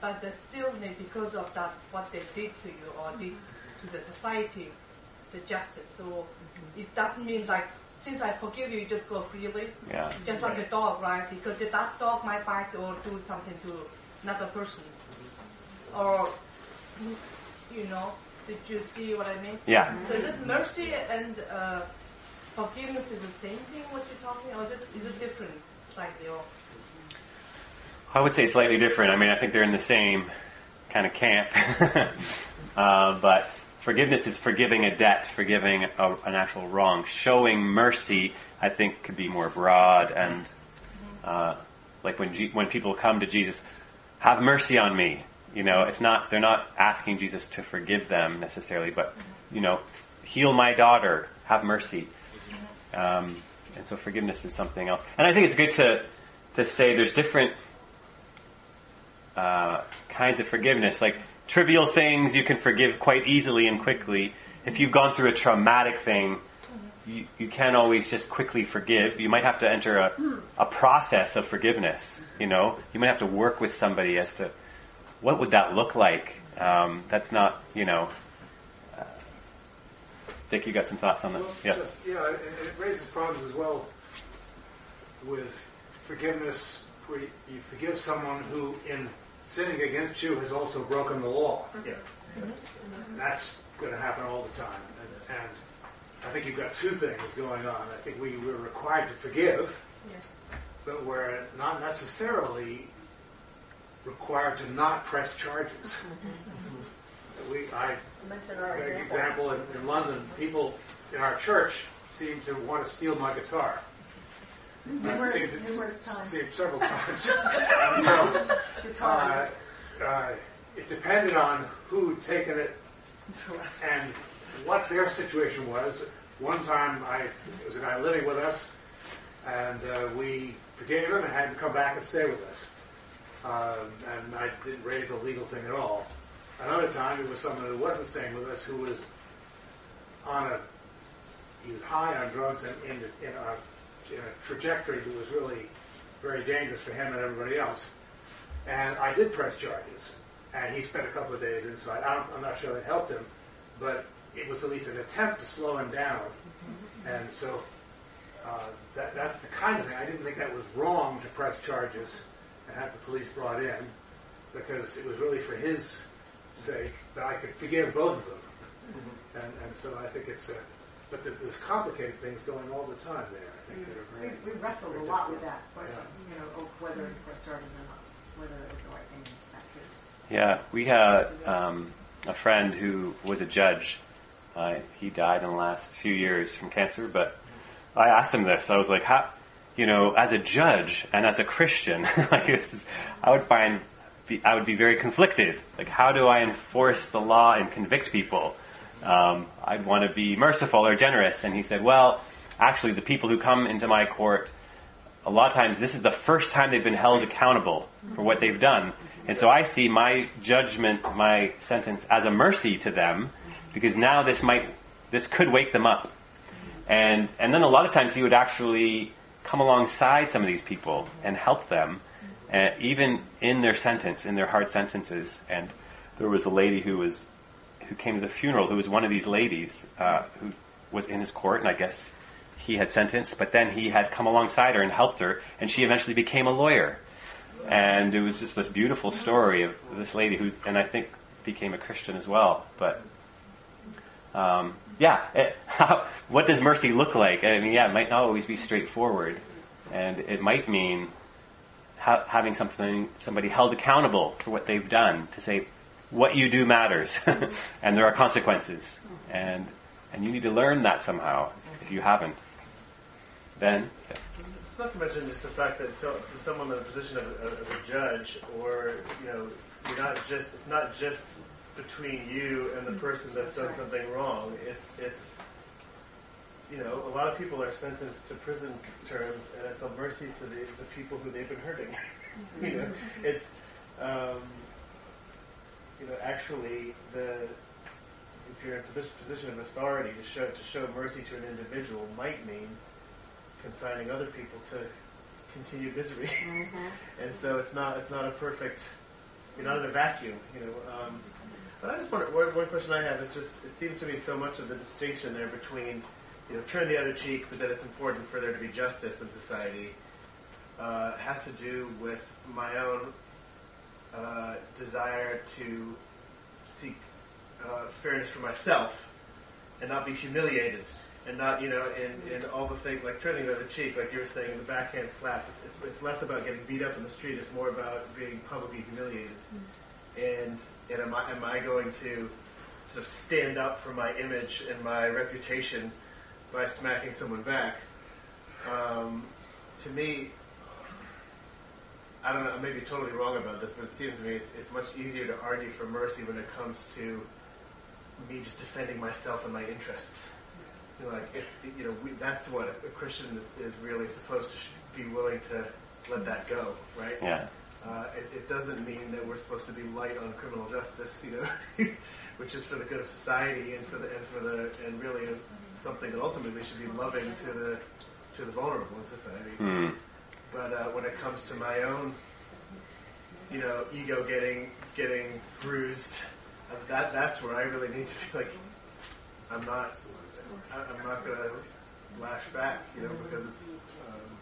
[SPEAKER 6] but they still need, because of that, what they did to you or did to the society, the justice. So it doesn't mean like, since I forgive you, you just go freely.
[SPEAKER 2] Yeah.
[SPEAKER 6] Just like a dog, right? Because that dog might bite or do something to another person. Or, you know, did you see what I mean?
[SPEAKER 2] Yeah.
[SPEAKER 6] So is it mercy and uh, forgiveness is the same thing, what you're talking, or is it, is it different slightly? Or
[SPEAKER 2] I would say slightly different. I mean, I think they're in the same kind of camp. [LAUGHS] uh, but forgiveness is forgiving a debt, forgiving a, an actual wrong. Showing mercy, I think, could be more broad and uh, like when G- when people come to Jesus, have mercy on me. You know, it's not they're not asking Jesus to forgive them necessarily, but you know, heal my daughter, have mercy. Um, and so forgiveness is something else. And I think it's good to to say there's different uh, kinds of forgiveness. Like trivial things you can forgive quite easily and quickly. If you've gone through a traumatic thing, you, you can't always just quickly forgive. You might have to enter a, a process of forgiveness. You know, you might have to work with somebody as to what would that look like. Um, that's not, you know. Uh, Dick, you got some thoughts on that?
[SPEAKER 16] Well,
[SPEAKER 2] Yeah.
[SPEAKER 16] just, yeah, it, it raises problems as well with forgiveness, where you, you forgive someone who, in sinning against you has also broken the law.
[SPEAKER 4] Yeah.
[SPEAKER 16] And that's going to happen all the time. And, and I think you've got two things going on. I think we, we're required to forgive,
[SPEAKER 6] Yes.
[SPEAKER 16] but we're not necessarily required to not press charges. We, I, an
[SPEAKER 5] example.
[SPEAKER 16] example in, in London, people in our church seem to want to steal my guitar.
[SPEAKER 5] Numerous-
[SPEAKER 16] it-
[SPEAKER 5] numerous times.
[SPEAKER 16] it several times. [LAUGHS] so, uh, uh, it depended on who'd taken it and what their situation was. One time, I it was a guy living with us, and uh, we forgave him and had him come back and stay with us. Um, and I didn't raise a legal thing at all. Another time, it was someone who wasn't staying with us who was on a he was high on drugs and in, in, a trajectory that was really very dangerous for him and everybody else. And I did press charges, and he spent a couple of days inside. I don't, I'm not sure that helped him, but it was at least an attempt to slow him down. And so uh, that, that's the kind of thing. I didn't think that was wrong to press charges and have the police brought in because it was really for his sake that I could forgive both of them. And, and so I think it's a, but th- there's complicated things going all the time there. I think
[SPEAKER 5] We, we wrestled a lot with that question, you know, of whether to press charges or not, whether it was the right thing in that case.
[SPEAKER 2] Yeah, we had um, a friend who was a judge. Uh, he died in the last few years from cancer, but I asked him this. I was like, how, you know, as a judge and as a Christian, [LAUGHS] like this is, I would find, be, I would be very conflicted. Like, how do I enforce the law and convict people? Um, I'd want to be merciful or generous. And he said, well, actually, the people who come into my court a lot of times this is the first time they've been held accountable for what they've done. And so I see my judgment, my sentence as a mercy to them because now this might, this could wake them up. And, and then a lot of times he would actually come alongside some of these people and help them, uh, even in their sentence, in their hard sentences. And there was a lady who was, who came to the funeral who was one of these ladies, uh, who was in his court and I guess he had sentenced, but then he had come alongside her and helped her, and she eventually became a lawyer. And it was just this beautiful story of this lady who, and I think became a Christian as well. But um, yeah, [LAUGHS] it, how, what does mercy look like? I mean, yeah, it might not always be straightforward, and it might mean ha- having something somebody held accountable for what they've done to say what you do matters, [LAUGHS] and there are consequences, and and you need to learn that somehow if you haven't. Then, yeah.
[SPEAKER 4] Not to mention just the fact that so, for someone in a position of, of, of a judge, or you know, you're not just it's not just between you and the person that's done something wrong. It's it's you know, a lot of people are sentenced to prison terms, and it's a mercy to the, the people who they've been hurting. [LAUGHS] you know, it's um, you know actually the if you're in this position of authority to show to show mercy to an individual might mean consigning other people to continued misery. [LAUGHS] and so it's not it's not a perfect you're not in a vacuum, you know. Um, but I just wonder one, one question I have is just it seems to me so much of the distinction there between you know turn the other cheek, but that it's important for there to be justice in society uh, has to do with my own uh, desire to seek uh, fairness for myself and not be humiliated and not, you know, in, in all the things like turning the other cheek, like you were saying, the backhand slap. It's, it's less about getting beat up in the street. It's more about being publicly humiliated. And and am I am I going to sort of stand up for my image and my reputation by smacking someone back? Um, to me, I don't know. I may be totally wrong about this, but it seems to me it's, it's much easier to argue for mercy when it comes to me just defending myself and my interests. Like it's you know we, that's what a Christian is, is really supposed to sh- be willing to let that go, right?
[SPEAKER 2] Yeah.
[SPEAKER 4] Uh, it, it doesn't mean that we're supposed to be light on criminal justice, you know, [LAUGHS] which is for the good of society and for the and for the and really is something that ultimately should be loving to the to the vulnerable in society.
[SPEAKER 2] Hmm.
[SPEAKER 4] But uh, when it comes to my own, you know, ego getting getting bruised, uh, that that's where I really need to be like, I'm not, I'm not gonna lash back, you know, because it's, um,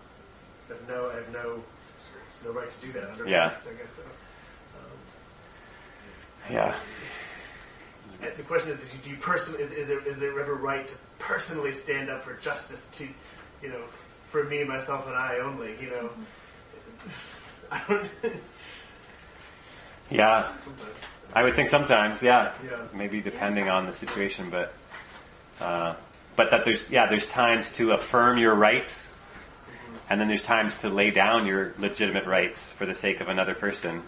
[SPEAKER 4] I have no, I have no, no right to do that under
[SPEAKER 2] Yeah.
[SPEAKER 4] I guess. So. Um,
[SPEAKER 2] Yeah.
[SPEAKER 4] And the question is, do you personally, is, is, there, is there ever right to personally stand up for justice to, you know, for me, myself, and I only, you know? [LAUGHS] I don't,
[SPEAKER 2] Yeah. I would think sometimes, yeah.
[SPEAKER 4] Yeah.
[SPEAKER 2] Maybe depending on the situation, but uh, but that there's yeah, there's times to affirm your rights, and then there's times to lay down your legitimate rights for the sake of another person.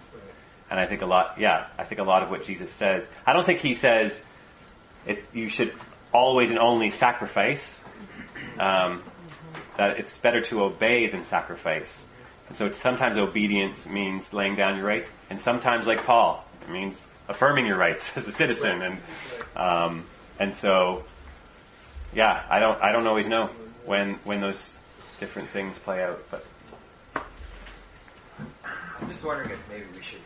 [SPEAKER 2] And I think a lot, yeah, I think a lot of what Jesus says. I don't think he says it, you should always and only sacrifice. Um, that it's better to obey than sacrifice. And so sometimes obedience means laying down your rights, and sometimes, like Paul, it means affirming your rights [LAUGHS] as a citizen. And um, and so, yeah, I don't I don't always know when when those different things play out, but
[SPEAKER 8] I'm just wondering if maybe we should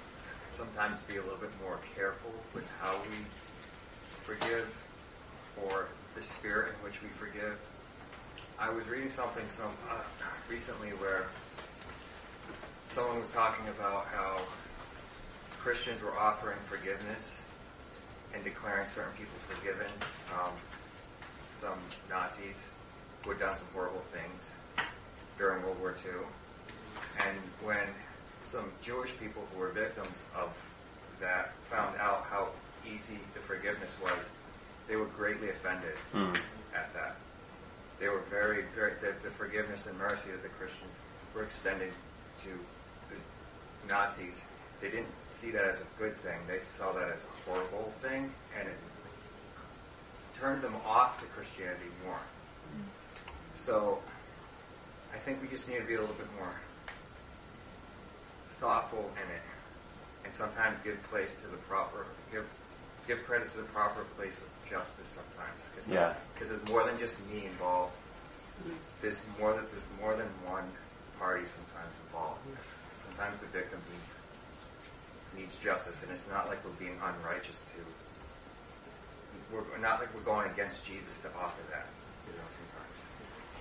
[SPEAKER 8] sometimes be a little bit more careful with how we forgive or the spirit in which we forgive. I was reading something some uh, recently where someone was talking about how Christians were offering forgiveness and declaring certain people forgiven. Um, some Nazis who had done some horrible things during World War II. And when some Jewish people who were victims of that found out how easy the forgiveness was, they were greatly offended
[SPEAKER 2] Mm.
[SPEAKER 8] at that. They were very, very, the, the forgiveness and mercy that the Christians were extending to the Nazis, they didn't see that as a good thing. They saw that as a horrible thing, and it turned them off to Christianity more. So, I think we just need to be a little bit more thoughtful in it, and sometimes give place to the proper give give credit to the proper place of justice. Sometimes, Cause
[SPEAKER 2] Yeah.
[SPEAKER 8] because there's more than just me involved. There's more that there's more than one party sometimes involved. Sometimes the victim needs needs justice, and it's not like we're being unrighteous to. We're not like we're going against Jesus to offer that. You know.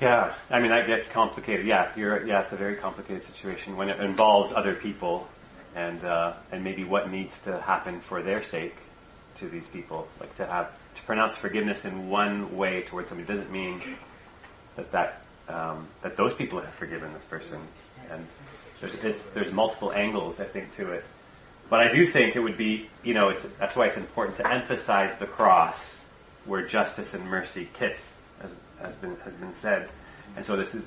[SPEAKER 2] Yeah, I mean that gets complicated. Yeah, you're yeah, it's a very complicated situation when it involves other people, and uh, and maybe what needs to happen for their sake to these people. Like to have to pronounce forgiveness in one way towards somebody doesn't mean that that um, that those people have forgiven this person. And there's there's multiple angles I think to it. But I do think it would be you know that's why it's important to emphasize the cross where justice and mercy kiss, as has been has been said. And so this is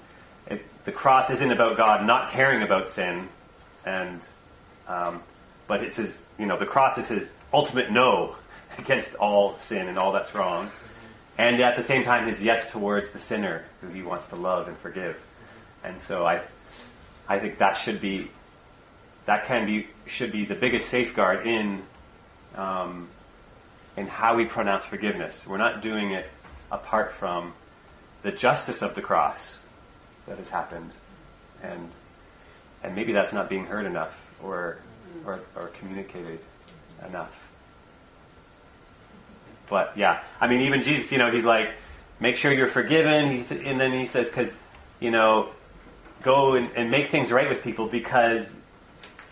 [SPEAKER 2] it, the cross isn't about God not caring about sin, and um, but it's his you know the cross is his ultimate no [LAUGHS] against all sin and all that's wrong, and at the same time his yes towards the sinner who he wants to love and forgive. And so I I think that should be that can be should be the biggest safeguard in um, in how we pronounce forgiveness. We're not doing it apart from the justice of the cross that has happened, and and maybe that's not being heard enough or or, or communicated enough. But yeah, I mean, even Jesus, you know, he's like, make sure you're forgiven. He's, and then he says, because you know, go and, and make things right with people because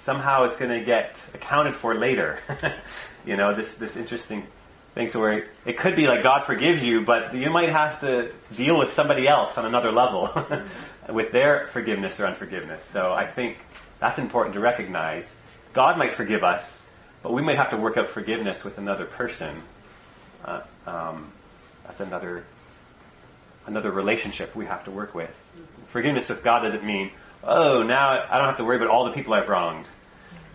[SPEAKER 2] somehow it's going to get accounted for later. [LAUGHS] you know, this this interesting thing. So where it could be like God forgives you, but you might have to deal with somebody else on another level [LAUGHS] with their forgiveness or unforgiveness. So I think that's important to recognize. God might forgive us, but we might have to work out forgiveness with another person. Uh, um, that's another another relationship we have to work with. Forgiveness with God doesn't mean, oh, now I don't have to worry about all the people I've wronged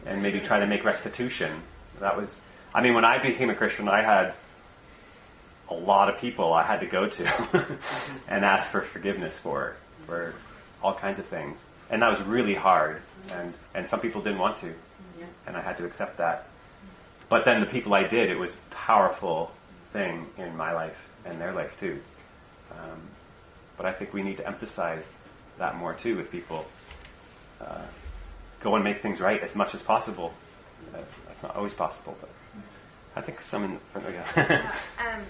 [SPEAKER 2] and maybe try to make restitution. That was, I mean, when I became a Christian, I had a lot of people I had to go to [LAUGHS] and ask for forgiveness for, for all kinds of things. And that was really hard. And, and some people didn't want to. And I had to accept that. But then the people I did, it was a powerful thing in my life and their life too. Um, but I think we need to emphasize that more too with people. Uh, go and make things right as much as possible. Uh, that's not always possible, but I think some in oh, yeah. [LAUGHS]
[SPEAKER 15] um,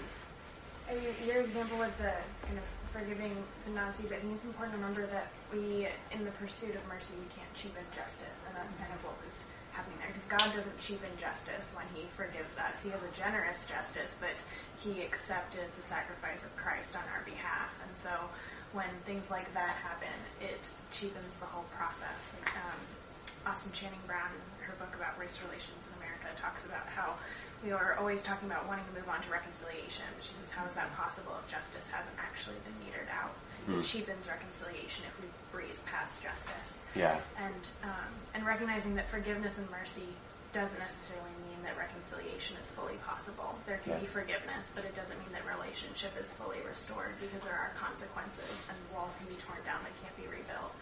[SPEAKER 15] [LAUGHS] uh, your example of the kind of
[SPEAKER 17] forgiving the Nazis, I think it's important to remember that we, in the pursuit of mercy, we can't cheapen justice, and that's kind of what was happening there. Because God doesn't cheapen justice when He forgives us. He has a generous justice, but He accepted the sacrifice of Christ on our behalf, and so when things like that happen, it cheapens the whole process. Um, Austin Channing Brown, in her book about race relations in America, talks about how we are always talking about wanting to move on to reconciliation. She says, how is that possible if justice hasn't actually been metered out?
[SPEAKER 2] Hmm.
[SPEAKER 17] It cheapens reconciliation if we breeze past justice.
[SPEAKER 2] Yeah.
[SPEAKER 17] And um, and recognizing that forgiveness and mercy doesn't necessarily mean that reconciliation is fully possible. There can
[SPEAKER 2] Yeah.
[SPEAKER 17] be forgiveness, but it doesn't mean that relationship is fully restored because there are consequences and walls can be torn down that can't be rebuilt.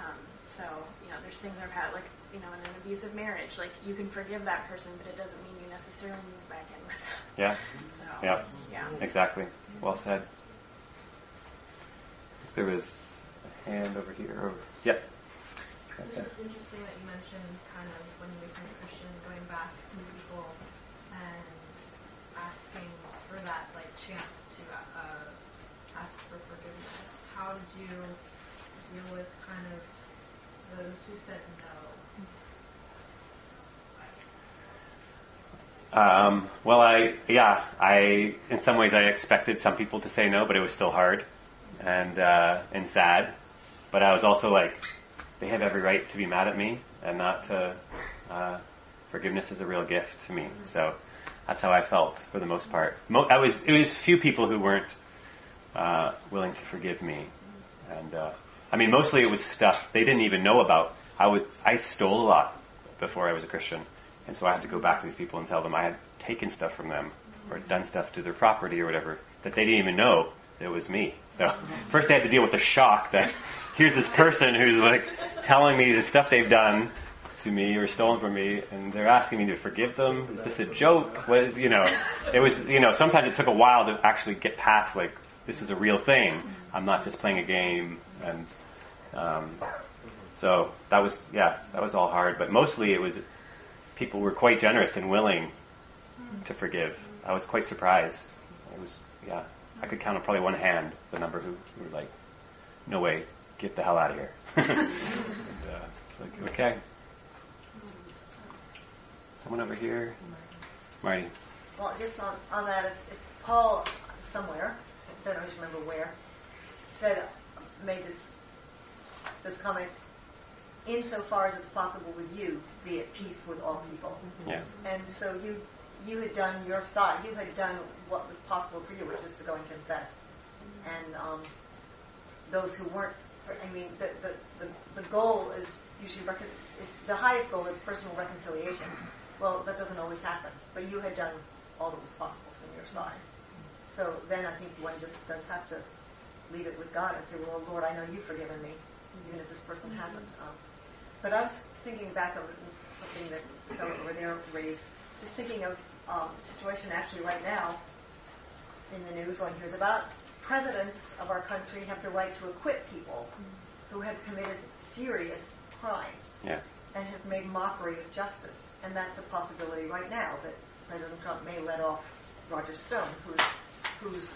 [SPEAKER 17] Um, so, you know, there's things I've had, like, you know, in an abusive marriage, like, you can forgive that person, but it doesn't mean you necessarily move back in with them.
[SPEAKER 2] Yeah. [LAUGHS]
[SPEAKER 17] So,
[SPEAKER 2] Yeah.
[SPEAKER 17] yeah.
[SPEAKER 2] Exactly. Well said. There was a hand over here. Or, yep.
[SPEAKER 6] It's just interesting that you mentioned kind of when you become a Christian, going back to people and asking for that like chance to uh, ask for forgiveness. How did you deal with kind of those who said no?
[SPEAKER 2] Um, well, I yeah, I in some ways I expected some people to say no, but it was still hard and uh, and sad. But I was also like, they have every right to be mad at me and not to. Uh, forgiveness is a real gift to me, so that's how I felt for the most part. Mo- I was it was few people who weren't uh, willing to forgive me, and uh, I mean mostly it was stuff they didn't even know about. I would I stole a lot before I was a Christian. And so I had to go back to these people and tell them I had taken stuff from them or done stuff to their property or whatever that they didn't even know it was me. So first they had to deal with the shock that [LAUGHS] here's this person who's like telling me the stuff they've done to me or stolen from me and they're asking me to forgive them. Is this a joke? What is, you know, it was, you know, sometimes it took a while to actually get past like, this is a real thing. I'm not just playing a game and, um, so that was, yeah, that was all hard, but mostly it was people were quite generous and willing to forgive. I was quite surprised. It was, yeah, I could count on probably one hand the number who were like, no way, get the hell out of here. [LAUGHS] and, uh, it's like, okay. Someone over here? Marty.
[SPEAKER 5] Well, just on, on that, if, if Paul somewhere, I don't always remember where, said, made this this comment, insofar as it's possible with you, be at peace with all people.
[SPEAKER 2] Yeah.
[SPEAKER 5] And so you you had done your side. You had done what was possible for you, which was to go and confess. And um, those who weren't, I mean, the the, the, the goal is usually recon- is the highest goal is personal reconciliation. Well, that doesn't always happen, but you had done all that was possible from your side. So then I think one just does have to leave it with God and say, well, Lord, I know you've forgiven me, even if this person hasn't. Um, but I was thinking back of something that the fellow over there raised, just thinking of um, a situation actually right now in the news one hears about. Presidents of our country have the right to acquit people who have committed serious crimes
[SPEAKER 2] Yeah.
[SPEAKER 5] And have made mockery of justice. And that's a possibility right now that President Trump may let off Roger Stone, who's who's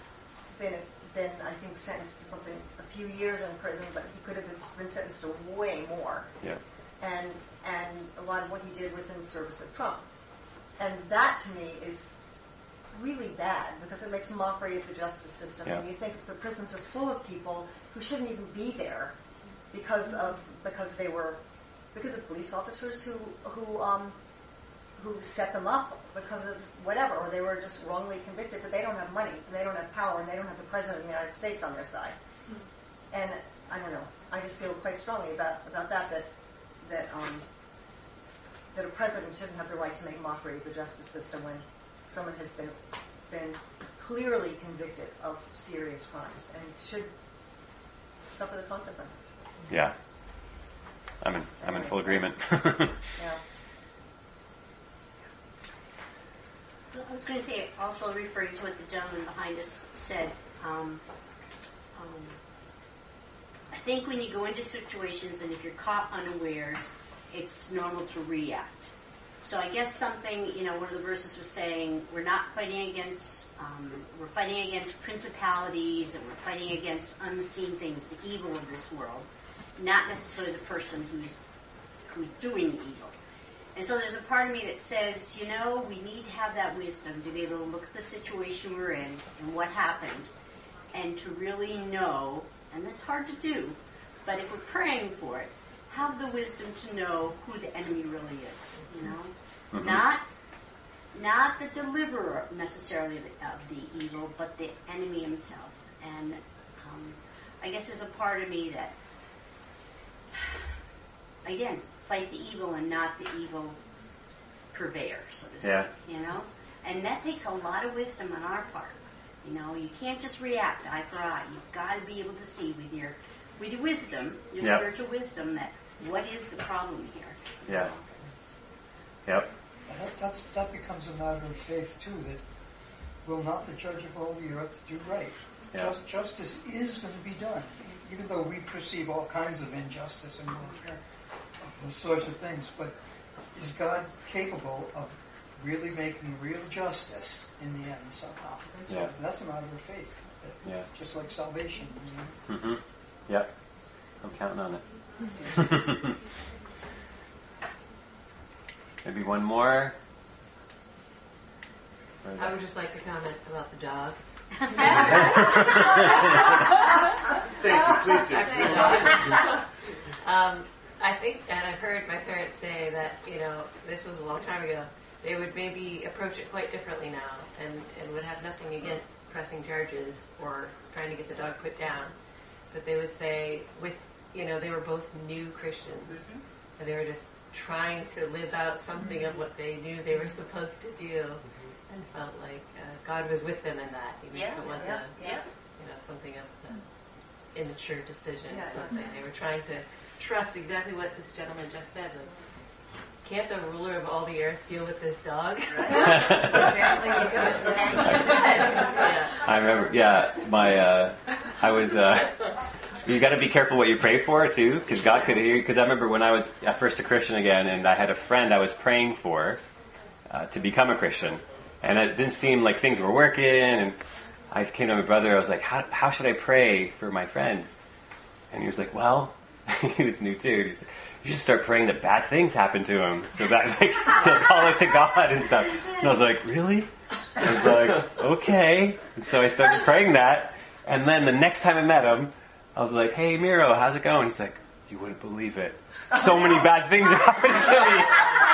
[SPEAKER 5] been been I think sentenced to something a few years in prison, but he could have been, been sentenced to way more.
[SPEAKER 2] Yeah.
[SPEAKER 5] And and a lot of what he did was in service of Trump. And that to me is really bad because it makes mockery of the justice system.
[SPEAKER 2] Yeah.
[SPEAKER 5] And you think the prisons are full of people who shouldn't even be there because of because they were because of police officers who who um, who set them up because of whatever, or they were just wrongly convicted, but they don't have money, and they don't have power, and they don't have the president of the United States on their side. And I don't know. I just feel quite strongly about about that that that um, that a president shouldn't have the right to make mockery of the justice system when someone has been been clearly convicted of serious crimes and should suffer the consequences.
[SPEAKER 2] Yeah. I'm in, I'm in full agreement. [LAUGHS]
[SPEAKER 5] Yeah.
[SPEAKER 14] I was going to say, also referring to what the gentleman behind us said, um, um, I think when you go into situations and if you're caught unawares, it's normal to react. So I guess something, you know, one of the verses was saying we're not fighting against, um, we're fighting against principalities and we're fighting against unseen things, the evil of this world, not necessarily the person who's who's doing the evil. And so there's a part of me that says, you know, we need to have that wisdom to be able to look at the situation we're in and what happened and to really know, and that's hard to do, but if we're praying for it, have the wisdom to know who the enemy really is, you know?
[SPEAKER 2] Mhm.
[SPEAKER 14] Not not the deliverer necessarily of the, of the evil, but the enemy himself. And um, I guess there's a part of me that, again, fight the evil and not the evil purveyor, so to speak.
[SPEAKER 2] Yeah.
[SPEAKER 14] You know, and that takes a lot of wisdom on our part. You know, you can't just react eye for eye. You've got to be able to see with your with your wisdom, your
[SPEAKER 2] Yep.
[SPEAKER 14] spiritual wisdom, that what is the problem here.
[SPEAKER 2] Yeah. Yep.
[SPEAKER 11] That, that's, that becomes a matter of faith too. That will not the judge of all the earth do right?
[SPEAKER 2] Yeah.
[SPEAKER 11] Just, justice is going to be done, even though we perceive all kinds of injustice and warfare, of those sorts of things. But is God capable of really making real justice in the end somehow?
[SPEAKER 2] Yeah.
[SPEAKER 11] And that's a matter of faith. that-
[SPEAKER 2] Yeah.
[SPEAKER 11] Just like salvation. You know?
[SPEAKER 2] hmm Yep. I'm counting on it. [LAUGHS] Maybe one more.
[SPEAKER 7] I would just like to comment about the dog.
[SPEAKER 4] Thank you. Please do. [LAUGHS]
[SPEAKER 7] Um, I think, and I've heard my parents say that you know this was a long time ago. They would maybe approach it quite differently now, and and would have nothing against pressing charges or trying to get the dog put down. But they would say, with you know, they were both new Christians, and they were just trying to live out something of what they knew they were supposed to do, and felt like uh, God was with them in that, even
[SPEAKER 5] Yeah,
[SPEAKER 7] if it was
[SPEAKER 5] yeah,
[SPEAKER 7] a
[SPEAKER 5] yeah.
[SPEAKER 7] you know something of an immature decision.
[SPEAKER 5] Yeah,
[SPEAKER 7] or something. They were trying to trust exactly what this gentleman just said. Like, can't the ruler of all the earth deal with this dog? [LAUGHS] Apparently [LAUGHS] yeah.
[SPEAKER 2] I remember, yeah, my, uh, I was, uh, you gotta be careful what you pray for too, because God could hear, because I remember when I was at first a Christian again, and I had a friend I was praying for, uh, to become a Christian. And it didn't seem like things were working, and I came to my brother, I was like, how, how should I pray for my friend? And he was like, well, [LAUGHS] he was new too. He said, you should start praying that bad things happen to him, so that like [LAUGHS] he'll call it to God and stuff. And I was like, really? I was like, okay. And so I started praying that, and then the next time I met him, I was like, hey Miro, how's it going? He's like, you wouldn't believe it. So many bad things are happening to me.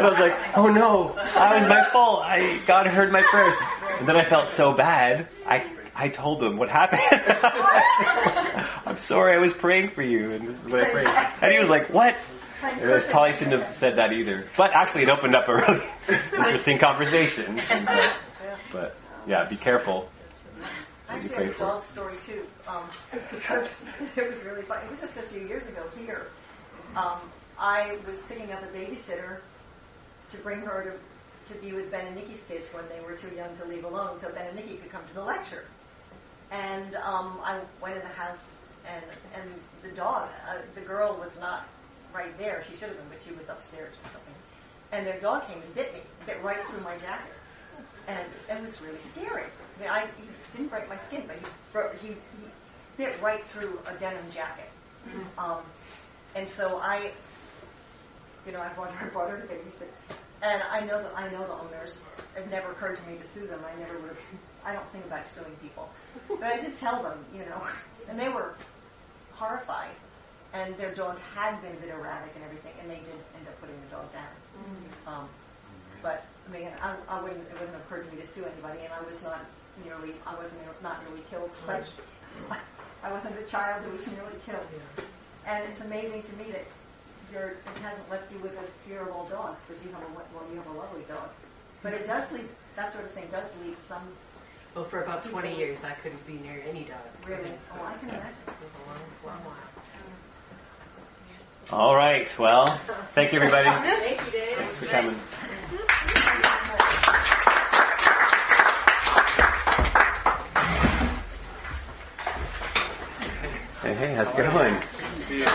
[SPEAKER 2] And I was like, oh no, that was my fault. I God heard my prayers. And then I felt so bad. I I told him what happened. [LAUGHS] I'm sorry, I was praying for you, and this is what I prayed. And he was like, what? I probably shouldn't have said that either. But actually, it opened up a really [LAUGHS] interesting conversation. But yeah, be careful.
[SPEAKER 5] I actually
[SPEAKER 2] pray
[SPEAKER 5] have a dog story too, um, [LAUGHS] because it was really fun. It was just a few years ago here. Um, I was picking up a babysitter to bring her to, to be with Ben and Nikki's kids when they were too young to leave alone, so Ben and Nikki could come to the lecture. And um, I went in the house, and and the dog, uh, the girl was not right there. She should have been, but she was upstairs or something. And their dog came and bit me, bit right through my jacket, and it was really scary. I mean, I he didn't break my skin, but he broke, he, he bit right through a denim jacket. Um, and so I, you know, I brought her, brought her to babysit, and I know that I know the owners. It never occurred to me to sue them. I never would. have I don't think about suing people, but I did tell them, you know, and they were horrified. And their dog had been a bit erratic and everything, and they did end up putting the dog down. Um, but I mean, I, I wouldn't. It wouldn't have occurred to me to sue anybody, and I was not nearly. I wasn't not nearly killed. But [LAUGHS] I wasn't a child who was nearly killed. And it's amazing to me that you're, it hasn't left you with a fear of all dogs because you have a well, you have a lovely dog. But it does leave. That sort of thing does leave some.
[SPEAKER 7] Well, for about 20 years, I couldn't be near any dog.
[SPEAKER 5] Really? Oh, I can
[SPEAKER 7] Yeah.
[SPEAKER 5] imagine.
[SPEAKER 7] It was a long, long while.
[SPEAKER 2] All right. Well, thank you, everybody. [LAUGHS]
[SPEAKER 7] Thank you, Dave.
[SPEAKER 2] Thanks for coming. Hey, hey, how's it going?
[SPEAKER 12] See you.